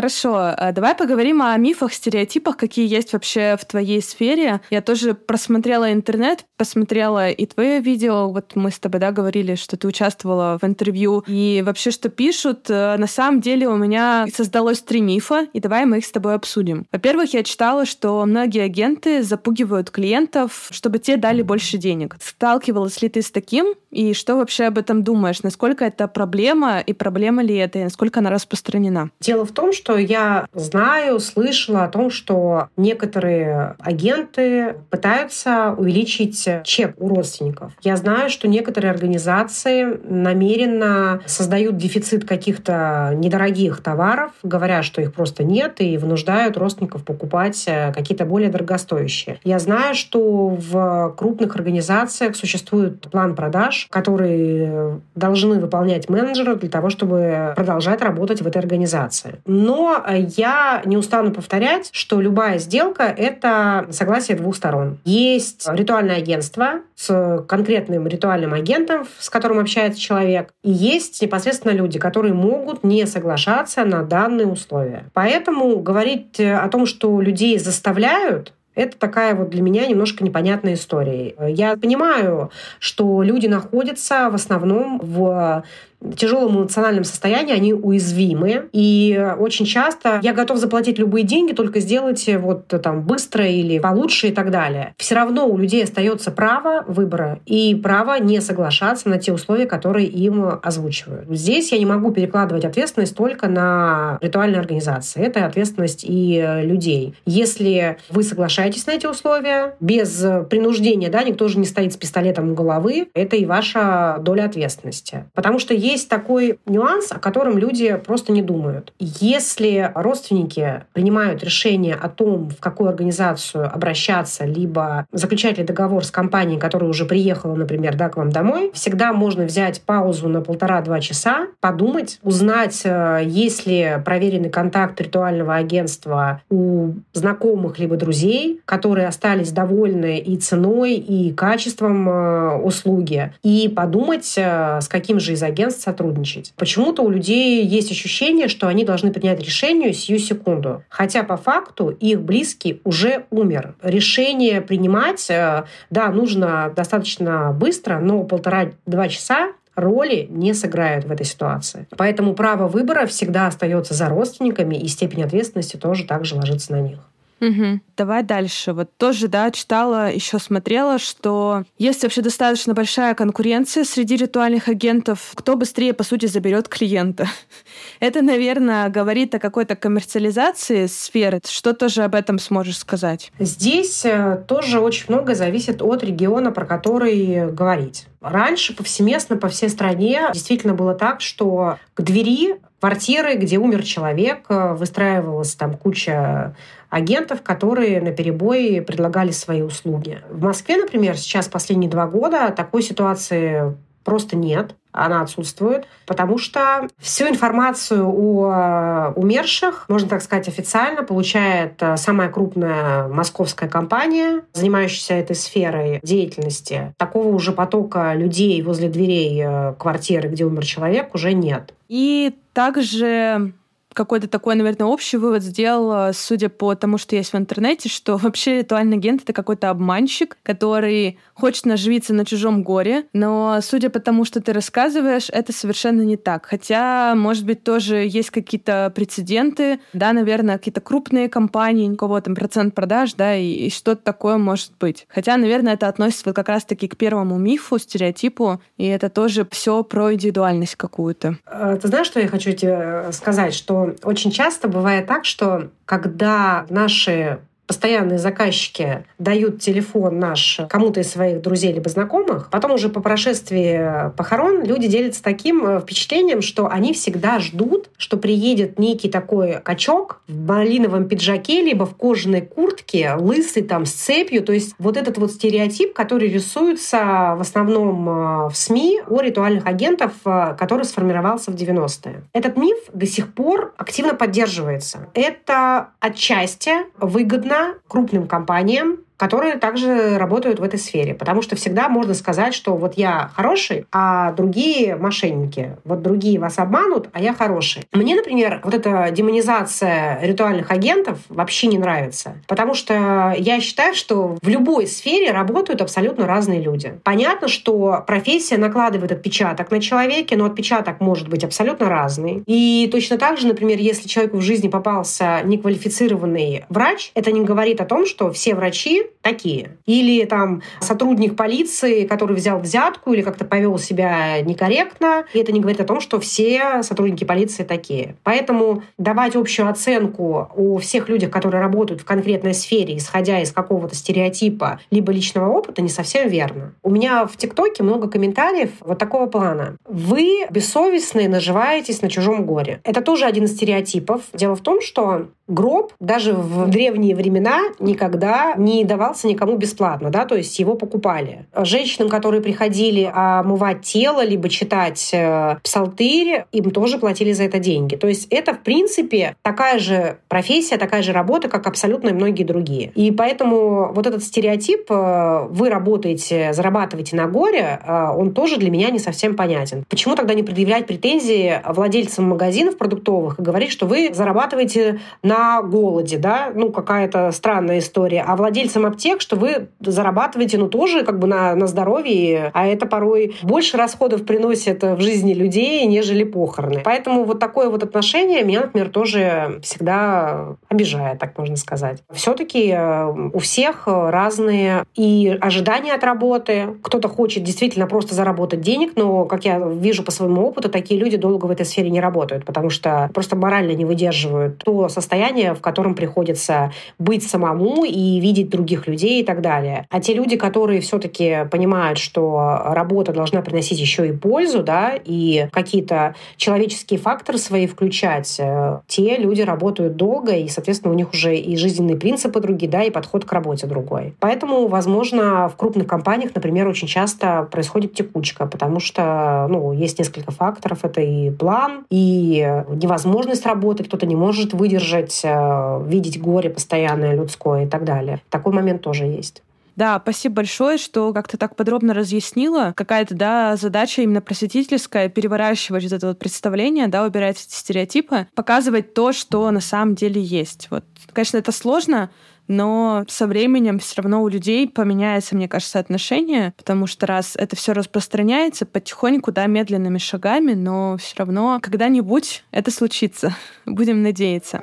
Хорошо, а давай поговорим о мифах, стереотипах, какие есть вообще в твоей сфере. Я тоже просмотрела интернет, посмотрела и твое видео. Вот мы с тобой, да, говорили, что ты участвовала в интервью. И вообще, что пишут, э, на самом деле у меня создалось три мифа, и давай мы их с тобой обсудим. Во-первых, я читала, что многие агенты запугивают клиентов, чтобы те дали больше денег. Сталкивалась ли ты с таким? И что вообще об этом думаешь? Насколько это проблема, и проблема ли это, и насколько она распространена? Дело в том, что я знаю, слышала о том, что некоторые агенты пытаются увеличить чек у родственников. Я знаю, что некоторые организации намеренно создают дефицит каких-то недорогих товаров, говоря, что их просто нет, и вынуждают родственников покупать э, какие-то более дорогостоящие. Я знаю, что в крупных организациях существует план продаж, который должны выполнять менеджеры для того, чтобы продолжать работать в этой организации. Но я не устану повторять, что любая сделка — это согласие двух сторон. Есть ритуальное агентство с конкретным ритуальным агентом, с которым общается человек, и есть непосредственно люди, которые могут не соглашаться на данные условия. Поэтому говорить о том, что людей заставляют, это такая вот для меня немножко непонятная история. Я понимаю, что люди находятся в основном в тяжелом эмоциональном состоянии, они уязвимы. И очень часто я готов заплатить любые деньги, только сделать вот там быстро или получше и так далее. Все равно у людей остается право выбора и право не соглашаться на те условия, которые им озвучивают. Здесь я не могу перекладывать ответственность только на ритуальные организации. Это ответственность и людей. Если вы соглашаетесь на эти условия, без принуждения, да, никто же не стоит с пистолетом у головы, это и ваша доля ответственности. Потому что есть такой нюанс, о котором люди просто не думают. Если родственники принимают решение о том, в какую организацию обращаться, либо заключать ли договор с компанией, которая уже приехала, например, да, к вам домой, всегда можно взять паузу на полтора-два часа, подумать, узнать, э, есть ли проверенный контакт ритуального агентства у знакомых либо друзей, которые остались довольны и ценой, и качеством э, услуги, и подумать, э, с каким же из агентств сотрудничать. Почему-то у людей есть ощущение, что они должны принять решение сию секунду. Хотя по факту их близкий уже умер. Решение принимать, э, да, нужно достаточно быстро, но полтора-два часа роли не сыграют в этой ситуации. Поэтому право выбора всегда остается за родственниками, и степень ответственности тоже также ложится на них. Угу. Давай дальше. Вот тоже, да, читала, еще смотрела, что есть вообще достаточно большая конкуренция среди ритуальных агентов, кто быстрее, по сути, заберет клиента. Это, наверное, говорит о какой-то коммерциализации сферы. Что тоже об этом сможешь сказать? Здесь э, тоже очень много зависит от региона, про который говорить. Раньше повсеместно по всей стране действительно было так, что к двери квартиры, где умер человек, э, выстраивалась там куча агентов, которые на перебой предлагали свои услуги. В Москве, например, сейчас последние два года такой ситуации просто нет она отсутствует, потому что всю информацию о э, умерших, можно так сказать, официально получает э, самая крупная московская компания, занимающаяся этой сферой деятельности. Такого уже потока людей возле дверей э, квартиры, где умер человек, уже нет. И также какой-то такой, наверное, общий вывод сделала, судя по тому, что есть в интернете, что вообще ритуальный агент — это какой-то обманщик, который хочет наживиться на чужом горе, но судя по тому, что ты рассказываешь, это совершенно не так. Хотя, может быть, тоже есть какие-то прецеденты, да, наверное, какие-то крупные компании, у кого там процент продаж, да, и, и что-то такое может быть. Хотя, наверное, это относится вот как раз-таки к первому мифу, стереотипу, и это тоже все про индивидуальность какую-то. Э, ты знаешь, что я хочу тебе сказать? Что очень часто бывает так, что когда наши постоянные заказчики дают телефон наш кому-то из своих друзей либо знакомых, потом уже по прошествии похорон люди делятся таким э, впечатлением, что они всегда ждут, что приедет некий такой качок в малиновом пиджаке, либо в кожаной куртке, лысый там с цепью. То есть вот этот вот стереотип, который рисуется в основном э, в СМИ о ритуальных агентов, э, который сформировался в 90-е. Этот миф до сих пор активно поддерживается. Это отчасти выгодно крупным компаниям, которые также работают в этой сфере. Потому что всегда можно сказать, что вот я хороший, а другие мошенники. Вот другие вас обманут, а я хороший. Мне, например, вот эта демонизация ритуальных агентов вообще не нравится. Потому что я считаю, что в любой сфере работают абсолютно разные люди. Понятно, что профессия накладывает отпечаток на человека, но отпечаток может быть абсолютно разный. И точно так же, например, если человеку в жизни попался неквалифицированный врач, это не говорит о том, что все врачи такие. Или там сотрудник полиции, который взял взятку или как-то повел себя некорректно. И это не говорит о том, что все сотрудники полиции такие. Поэтому давать общую оценку о всех людях, которые работают в конкретной сфере, исходя из какого-то стереотипа либо личного опыта, не совсем верно. У меня в ТикТоке много комментариев вот такого плана. Вы бессовестные наживаетесь на чужом горе. Это тоже один из стереотипов. Дело в том, что гроб даже в древние времена никогда не давался никому бесплатно, да, то есть его покупали. Женщинам, которые приходили омывать тело, либо читать э, псалтырь, им тоже платили за это деньги. То есть это, в принципе, такая же профессия, такая же работа, как абсолютно многие другие. И поэтому вот этот стереотип э, «вы работаете, зарабатываете на горе», э, он тоже для меня не совсем понятен. Почему тогда не предъявлять претензии владельцам магазинов продуктовых и говорить, что вы зарабатываете на голоде, да, ну, какая-то странная история. А владельцам аптек, что вы зарабатываете, ну, тоже как бы на, на здоровье, а это порой больше расходов приносит в жизни людей, нежели похороны. Поэтому вот такое вот отношение меня, например, тоже всегда обижает, так можно сказать. Все-таки э, у всех разные и ожидания от работы. Кто-то хочет действительно просто заработать денег, но, как я вижу по своему опыту, такие люди долго в этой сфере не работают, потому что просто морально не выдерживают то состояние, в котором приходится быть самому и видеть других людей и так далее. А те люди, которые все-таки понимают, что работа должна приносить еще и пользу, да, и какие-то человеческие факторы свои включать, э, те люди работают долго, и, соответственно, у них уже и жизненные принципы другие, да, и подход к работе другой. Поэтому, возможно, в крупных компаниях, например, очень часто происходит текучка, потому что, ну, есть несколько факторов. Это и план, и невозможность работать, кто-то не может выдержать э, видеть горе постоянное людское и так далее. Такой момент тоже есть. Да, спасибо большое, что как-то так подробно разъяснила. Какая-то, да, задача именно просветительская, переворачивать вот это вот представление, да, убирать эти стереотипы, показывать то, что на самом деле есть. Вот, конечно, это сложно, но со временем все равно у людей поменяется, мне кажется, отношение, потому что раз это все распространяется потихоньку, да, медленными шагами, но все равно когда-нибудь это случится. Будем надеяться.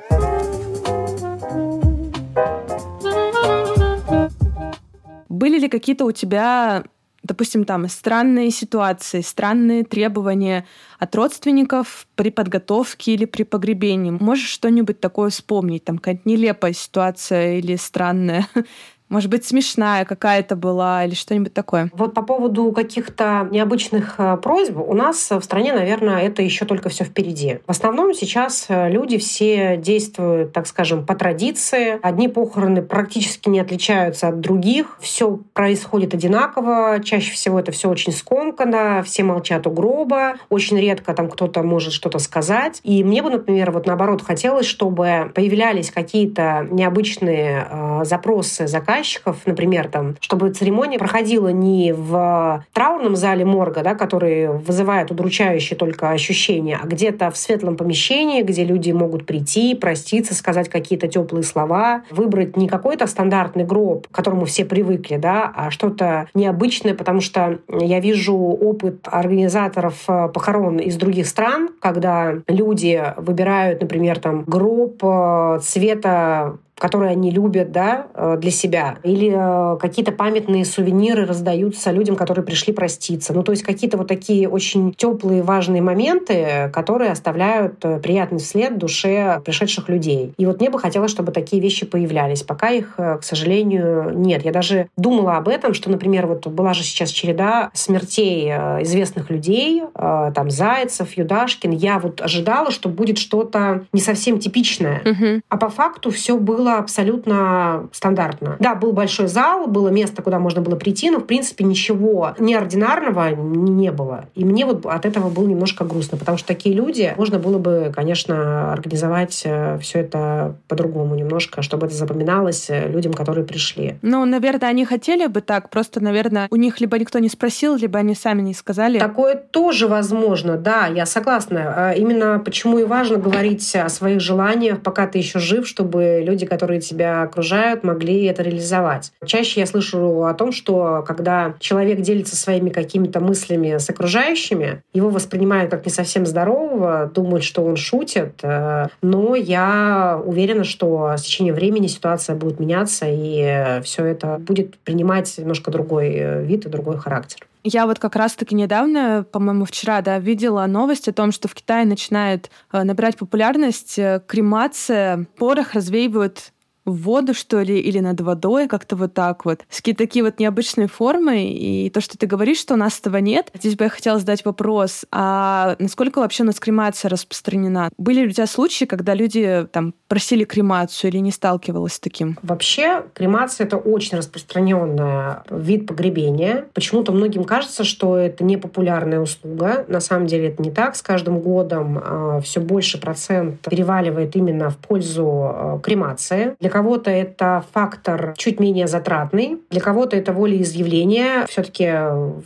Были ли какие-то у тебя допустим, там странные ситуации, странные требования от родственников при подготовке или при погребении. Можешь что-нибудь такое вспомнить? Там какая-то нелепая ситуация или странная? Может быть, смешная какая-то была или что-нибудь такое? Вот по поводу каких-то необычных э, просьб, у нас в стране, наверное, это еще только все впереди. В основном сейчас э, люди все действуют, так скажем, по традиции. Одни похороны практически не отличаются от других. Все происходит одинаково. Чаще всего это все очень скомкано. Все молчат у гроба. Очень редко там кто-то может что-то сказать. И мне бы, например, вот наоборот хотелось, чтобы появлялись какие-то необычные э, запросы заказчиков, заказчиков, например, там, чтобы церемония проходила не в траурном зале морга, да, который вызывает удручающие только ощущения, а где-то в светлом помещении, где люди могут прийти, проститься, сказать какие-то теплые слова, выбрать не какой-то стандартный гроб, к которому все привыкли, да, а что-то необычное, потому что я вижу опыт организаторов э, похорон из других стран, когда люди выбирают, например, там гроб э, цвета которые они любят, да, э, для себя. Или э, какие-то памятные сувениры раздаются людям, которые пришли проститься. Ну, то есть какие-то вот такие очень теплые, важные моменты, которые оставляют э, приятный след в душе пришедших людей. И вот мне бы хотелось, чтобы такие вещи появлялись. Пока их, к сожалению, нет. Я даже думала об этом, что, например, вот была же сейчас череда смертей известных людей, там Зайцев, Юдашкин. Я вот ожидала, что будет что-то не совсем типичное. Угу. А по факту все было абсолютно стандартно. Да, был большой зал, было место, куда можно было прийти, но, в принципе, ничего неординарного не было. И мне вот от этого было немножко грустно, потому что такие люди, можно было бы, конечно, организовать э, все это по-другому немножко, чтобы это запоминалось э, людям, которые пришли. Ну, наверное, они хотели бы так, просто, наверное, у них либо никто не спросил, либо они сами не сказали. Такое тоже возможно, да, я согласна. А именно почему и важно говорить о своих желаниях, пока ты еще жив, чтобы люди, которые тебя окружают, могли это реализовать. Чаще я слышу о том, что когда человек делится своими какими-то мыслями с окружающими, его воспринимают как не совсем здорового, думают, что он шутит, э, но я уверена, что с течением времени ситуация будет меняться, и все это будет принимать немножко другой э, вид и другой характер. Я вот как раз-таки недавно, по-моему, вчера, да, видела новость о том, что в Китае начинает э, набирать популярность кремация. Порох развеивают в воду, что ли, или над водой, как-то вот так вот. Какие-то такие вот необычные формы, и то, что ты говоришь, что у нас этого нет. Здесь бы я хотела задать вопрос, а насколько вообще у нас кремация распространена? Были ли у тебя случаи, когда люди там просили кремацию или не сталкивалась с таким? Вообще, кремация — это очень распространенный вид погребения. Почему-то многим кажется, что это не популярная услуга. На самом деле это не так. С каждым годом э, все больше процент переваливает именно в пользу э, кремации. Для кого-то это фактор чуть менее затратный, для кого-то это волеизъявление. Все-таки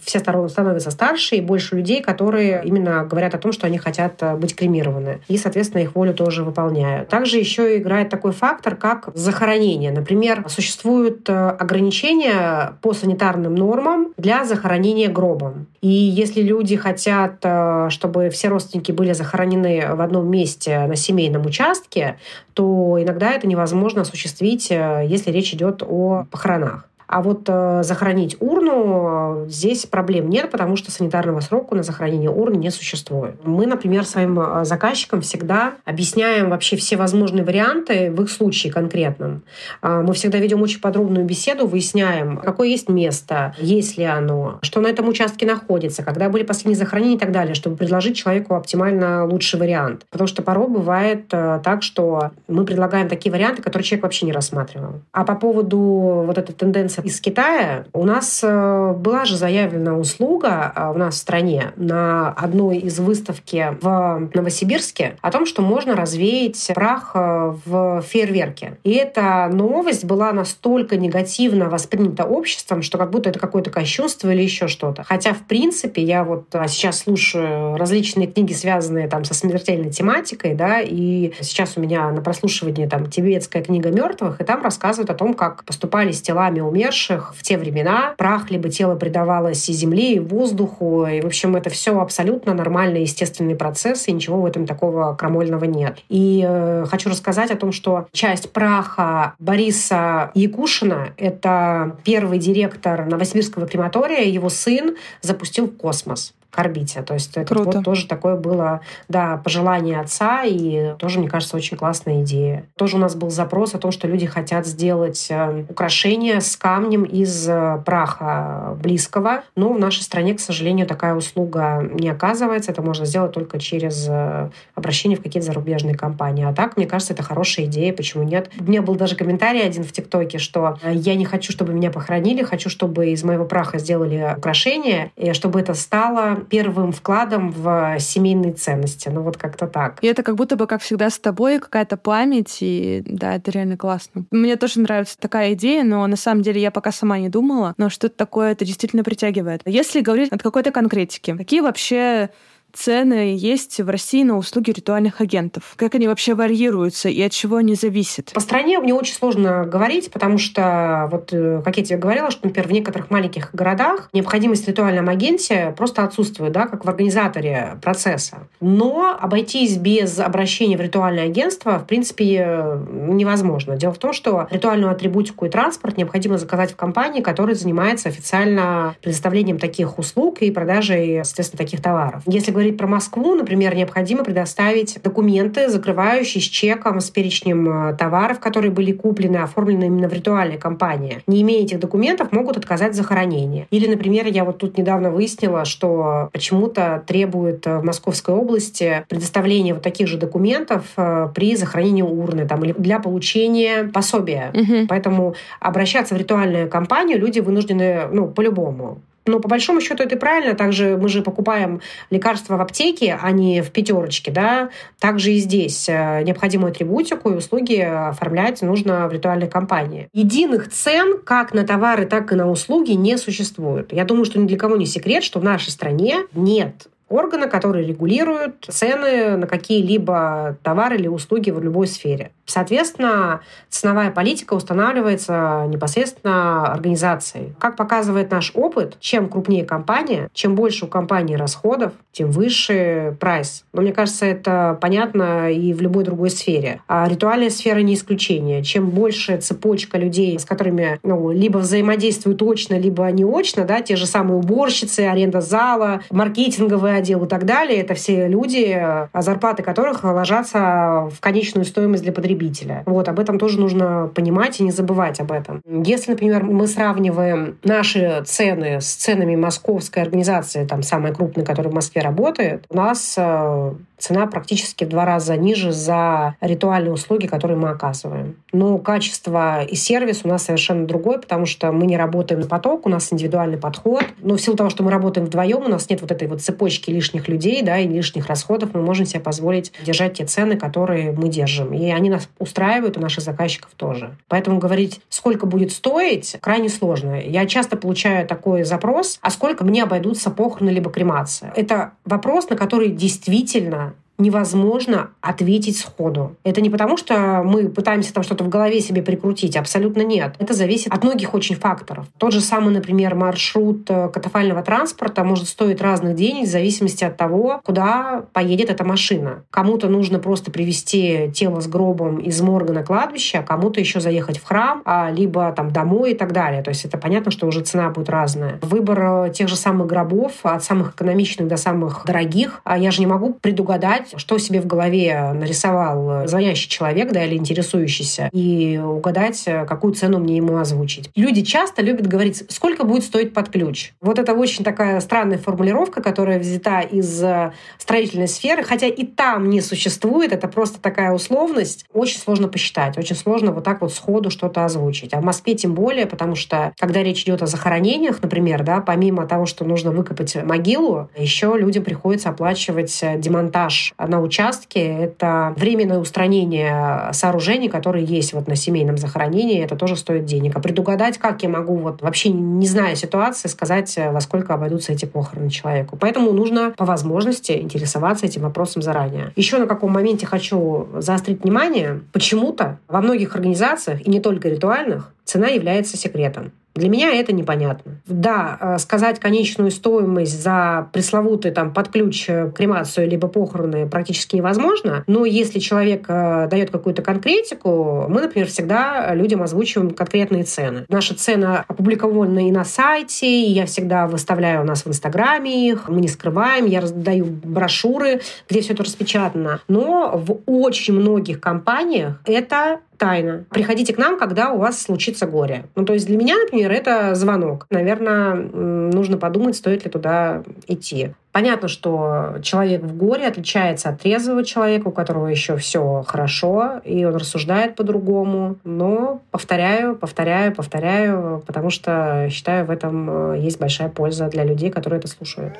все становятся старше, и больше людей, которые именно говорят о том, что они хотят э, быть кремированы. И, соответственно, их волю тоже выполняют. Также еще играет такой фактор, как захоронение. Например, существуют э, ограничения по санитарным нормам для захоронения гробом. И если люди хотят, э, чтобы все родственники были захоронены в одном месте на семейном участке, то иногда это невозможно осуществить э, если речь идет о похоронах. А вот э, захоронить урну здесь проблем нет, потому что санитарного срока на захоронение урны не существует. Мы, например, своим э, заказчикам всегда объясняем вообще все возможные варианты в их случае конкретном. Э, мы всегда ведем очень подробную беседу, выясняем, какое есть место, есть ли оно, что на этом участке находится, когда были последние захоронения и так далее, чтобы предложить человеку оптимально лучший вариант. Потому что порой бывает э, так, что мы предлагаем такие варианты, которые человек вообще не рассматривал. А по поводу вот этой тенденции из Китая, у нас э, была же заявлена услуга э, у нас в стране на одной из выставки в Новосибирске о том, что можно развеять прах э, в фейерверке. И эта новость была настолько негативно воспринята обществом, что как будто это какое-то кощунство или еще что-то. Хотя, в принципе, я вот сейчас слушаю различные книги, связанные там со смертельной тематикой, да, и сейчас у меня на прослушивании там тибетская книга мертвых, и там рассказывают о том, как поступали с телами умерших умерших в те времена. Прах либо тело предавалось и земле, и воздуху. И, в общем, это все абсолютно нормальный естественный процесс, и ничего в этом такого крамольного нет. И э, хочу рассказать о том, что часть праха Бориса Якушина, это первый директор Новосибирского крематория, его сын запустил в космос к орбите. То есть это вот тоже такое было, да, пожелание отца, и тоже, мне кажется, очень классная идея. Тоже у нас был запрос о том, что люди хотят сделать э, украшение с камнем из э, праха близкого, но в нашей стране, к сожалению, такая услуга не оказывается. Это можно сделать только через э, обращение в какие-то зарубежные компании. А так, мне кажется, это хорошая идея, почему нет. У меня был даже комментарий один в ТикТоке, что я не хочу, чтобы меня похоронили, хочу, чтобы из моего праха сделали украшение, и чтобы это стало первым вкладом в семейные ценности. Ну вот как-то так. И это как будто бы, как всегда, с тобой какая-то память, и да, это реально классно. Мне тоже нравится такая идея, но на самом деле я пока сама не думала, но что-то такое это действительно притягивает. Если говорить от какой-то конкретики, какие вообще цены есть в России на услуги ритуальных агентов? Как они вообще варьируются и от чего они зависят? По стране мне очень сложно говорить, потому что, вот, э, как я тебе говорила, что, например, в некоторых маленьких городах необходимость в ритуальном агенте просто отсутствует, да, как в организаторе процесса. Но обойтись без обращения в ритуальное агентство, в принципе, невозможно. Дело в том, что ритуальную атрибутику и транспорт необходимо заказать в компании, которая занимается официально предоставлением таких услуг и продажей, соответственно, таких товаров. Если говорить про Москву, например, необходимо предоставить документы, закрывающие с чеком, с перечнем э, товаров, которые были куплены, оформлены именно в ритуальной компании. Не имея этих документов, могут отказать в захоронении. Или, например, я вот тут недавно выяснила, что почему-то требуют э, в Московской области предоставления вот таких же документов э, при захоронении урны там, или для получения пособия. Угу. Поэтому обращаться в ритуальную компанию люди вынуждены ну, по-любому. Но по большому счету это правильно. Также мы же покупаем лекарства в аптеке, а не в пятерочке. Да? Также и здесь э, необходимую атрибутику и услуги оформлять нужно в ритуальной компании. Единых цен как на товары, так и на услуги не существует. Я думаю, что ни для кого не секрет, что в нашей стране нет органа, который регулирует цены на какие-либо товары или услуги в любой сфере. Соответственно, ценовая политика устанавливается непосредственно организацией. Как показывает наш опыт, чем крупнее компания, чем больше у компании расходов, тем выше прайс. Но мне кажется, это понятно и в любой другой сфере. А ритуальная сфера не исключение. Чем больше цепочка людей, с которыми ну, либо взаимодействуют точно, либо не очно, да, те же самые уборщицы, аренда зала, маркетинговые отдел и так далее, это все люди, а зарплаты которых ложатся в конечную стоимость для потребителя. Вот, об этом тоже нужно понимать и не забывать об этом. Если, например, мы сравниваем наши цены с ценами московской организации, там, самой крупной, которая в Москве работает, у нас э, цена практически в два раза ниже за ритуальные услуги, которые мы оказываем. Но качество и сервис у нас совершенно другой, потому что мы не работаем на поток, у нас индивидуальный подход. Но в силу того, что мы работаем вдвоем, у нас нет вот этой вот цепочки лишних людей да, и лишних расходов, мы можем себе позволить держать те цены, которые мы держим. И они нас устраивают, у наших заказчиков тоже. Поэтому говорить, сколько будет стоить, крайне сложно. Я часто получаю такой запрос, а сколько мне обойдутся похороны либо кремация. Это вопрос, на который действительно невозможно ответить сходу. Это не потому, что мы пытаемся там что-то в голове себе прикрутить. Абсолютно нет. Это зависит от многих очень факторов. Тот же самый, например, маршрут э, катафального транспорта может стоить разных денег в зависимости от того, куда поедет эта машина. Кому-то нужно просто привезти тело с гробом из морга на кладбище, а кому-то еще заехать в храм, а, либо там домой и так далее. То есть это понятно, что уже цена будет разная. Выбор э, тех же самых гробов от самых экономичных до самых дорогих, а я же не могу предугадать, что себе в голове нарисовал звонящий человек, да, или интересующийся, и угадать, какую цену мне ему озвучить. Люди часто любят говорить, сколько будет стоить под ключ. Вот это очень такая странная формулировка, которая взята из э, строительной сферы, хотя и там не существует, это просто такая условность. Очень сложно посчитать, очень сложно вот так вот сходу что-то озвучить. А в Москве тем более, потому что когда речь идет о захоронениях, например, да, помимо того, что нужно выкопать могилу, еще людям приходится оплачивать демонтаж на участке. Это временное устранение сооружений, которые есть вот на семейном захоронении. Это тоже стоит денег. А предугадать, как я могу, вот вообще не зная ситуации, сказать, во сколько обойдутся эти похороны человеку. Поэтому нужно по возможности интересоваться этим вопросом заранее. Еще на каком моменте хочу заострить внимание. Почему-то во многих организациях, и не только ритуальных, цена является секретом. Для меня это непонятно. Да, э, сказать конечную стоимость за пресловутый там под ключ э, кремацию либо похороны практически невозможно, но если человек э, дает какую-то конкретику, мы, например, всегда людям озвучиваем конкретные цены. Наши цены опубликованы и на сайте, и я всегда выставляю у нас в Инстаграме их, мы не скрываем, я раздаю брошюры, где все это распечатано. Но в очень многих компаниях это тайна. Приходите к нам, когда у вас случится горе. Ну, то есть для меня, например, это звонок. Наверное, нужно подумать, стоит ли туда идти. Понятно, что человек в горе отличается от трезвого человека, у которого еще все хорошо, и он рассуждает по-другому. Но повторяю, повторяю, повторяю, потому что считаю, в этом э, есть большая польза для людей, которые это слушают.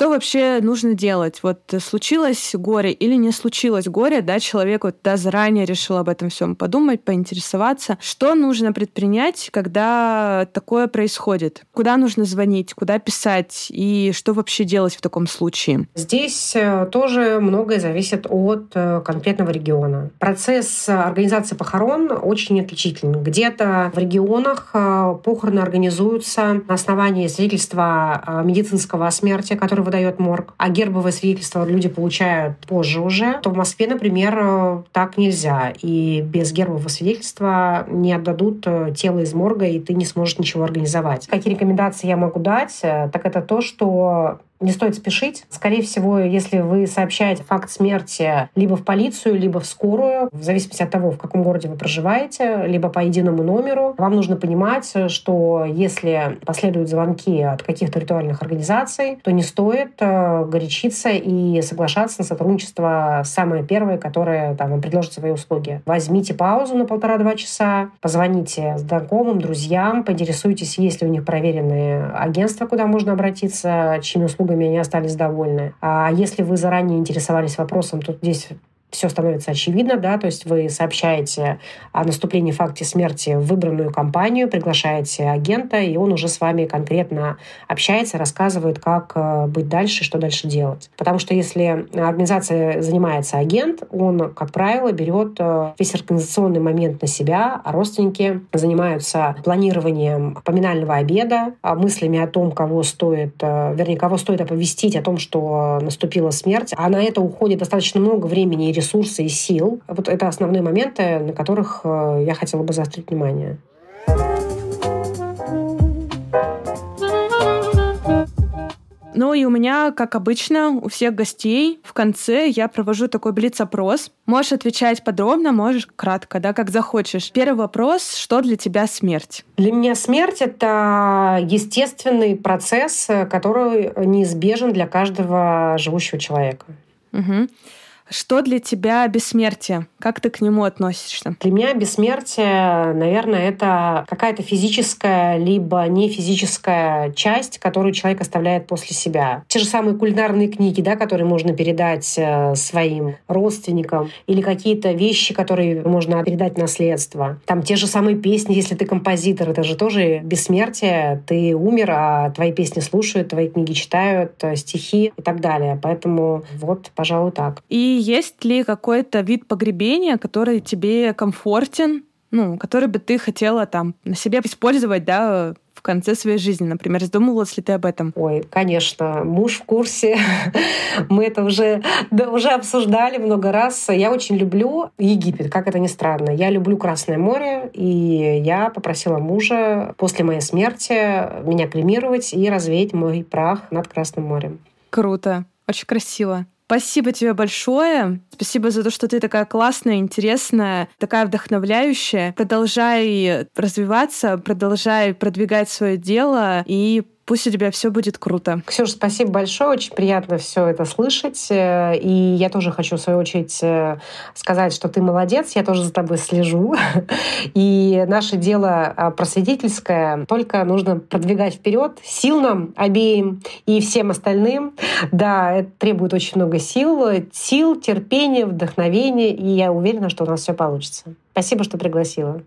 Что вообще нужно делать? Вот случилось горе или не случилось горе, да, человек вот да, заранее решил об этом всем подумать, поинтересоваться. Что нужно предпринять, когда такое происходит? Куда нужно звонить, куда писать и что вообще делать в таком случае? Здесь э, тоже многое зависит от э, конкретного региона. Процесс организации похорон очень отличителен. Где-то в регионах э, похороны организуются на основании свидетельства медицинского о смерти, который выдает морг, а гербовое свидетельство люди получают позже уже, то в Москве, например, так нельзя. И без гербового свидетельства не отдадут тело из морга, и ты не сможешь ничего организовать. Какие рекомендации я могу дать? Так это то, что не стоит спешить. Скорее всего, если вы сообщаете факт смерти либо в полицию, либо в скорую, в зависимости от того, в каком городе вы проживаете, либо по единому номеру, вам нужно понимать, что если последуют звонки от каких-то ритуальных организаций, то не стоит э, горячиться и соглашаться на сотрудничество самое первое, которое там, вам предложит свои услуги. Возьмите паузу на полтора-два часа, позвоните знакомым, друзьям, поинтересуйтесь, есть ли у них проверенные агентства, куда можно обратиться, чьими услугами услугами они остались довольны. А если вы заранее интересовались вопросом, то здесь все становится очевидно, да, то есть вы сообщаете о наступлении факте смерти в выбранную компанию, приглашаете агента, и он уже с вами конкретно общается, рассказывает, как э, быть дальше, что дальше делать. Потому что если организация занимается агент, он, как правило, берет э, весь организационный момент на себя, а родственники занимаются планированием поминального обеда, а мыслями о том, кого стоит, э, вернее, кого стоит оповестить о том, что наступила смерть, а на это уходит достаточно много времени и ресурсы и сил. Вот это основные моменты, на которых э, я хотела бы заострить внимание. Ну и у меня, как обычно, у всех гостей в конце я провожу такой блиц-опрос. Можешь отвечать подробно, можешь кратко, да, как захочешь. Первый вопрос, что для тебя смерть? Для меня смерть — это естественный процесс, который неизбежен для каждого живущего человека. Угу. Что для тебя бессмертие? Как ты к нему относишься? Для меня бессмертие, наверное, это какая-то физическая либо не физическая часть, которую человек оставляет после себя. Те же самые кулинарные книги, да, которые можно передать э, своим родственникам, или какие-то вещи, которые можно передать наследство. Там те же самые песни, если ты композитор, это же тоже бессмертие. Ты умер, а твои песни слушают, твои книги читают, э, стихи и так далее. Поэтому вот, пожалуй, так. И есть ли какой-то вид погребения, который тебе комфортен, ну, который бы ты хотела там на себе использовать, да, в конце своей жизни, например. Задумывалась ли ты об этом? Ой, конечно, муж в курсе. Мы это уже, да, уже обсуждали много раз. Я очень люблю Египет, как это ни странно. Я люблю Красное море, и я попросила мужа после моей смерти меня кремировать и развеять мой прах над Красным морем. Круто, очень красиво. Спасибо тебе большое. Спасибо за то, что ты такая классная, интересная, такая вдохновляющая. Продолжай развиваться, продолжай продвигать свое дело и Пусть у тебя все будет круто. Ксюша, спасибо большое. Очень приятно все это слышать. Э, и я тоже хочу, в свою очередь, э, сказать, что ты молодец. Я тоже за тобой слежу. И наше дело а, просветительское только нужно продвигать вперед. Сил нам обеим и всем остальным. Да, это требует очень много сил. Сил, терпения, вдохновения. И я уверена, что у нас все получится. Спасибо, что пригласила.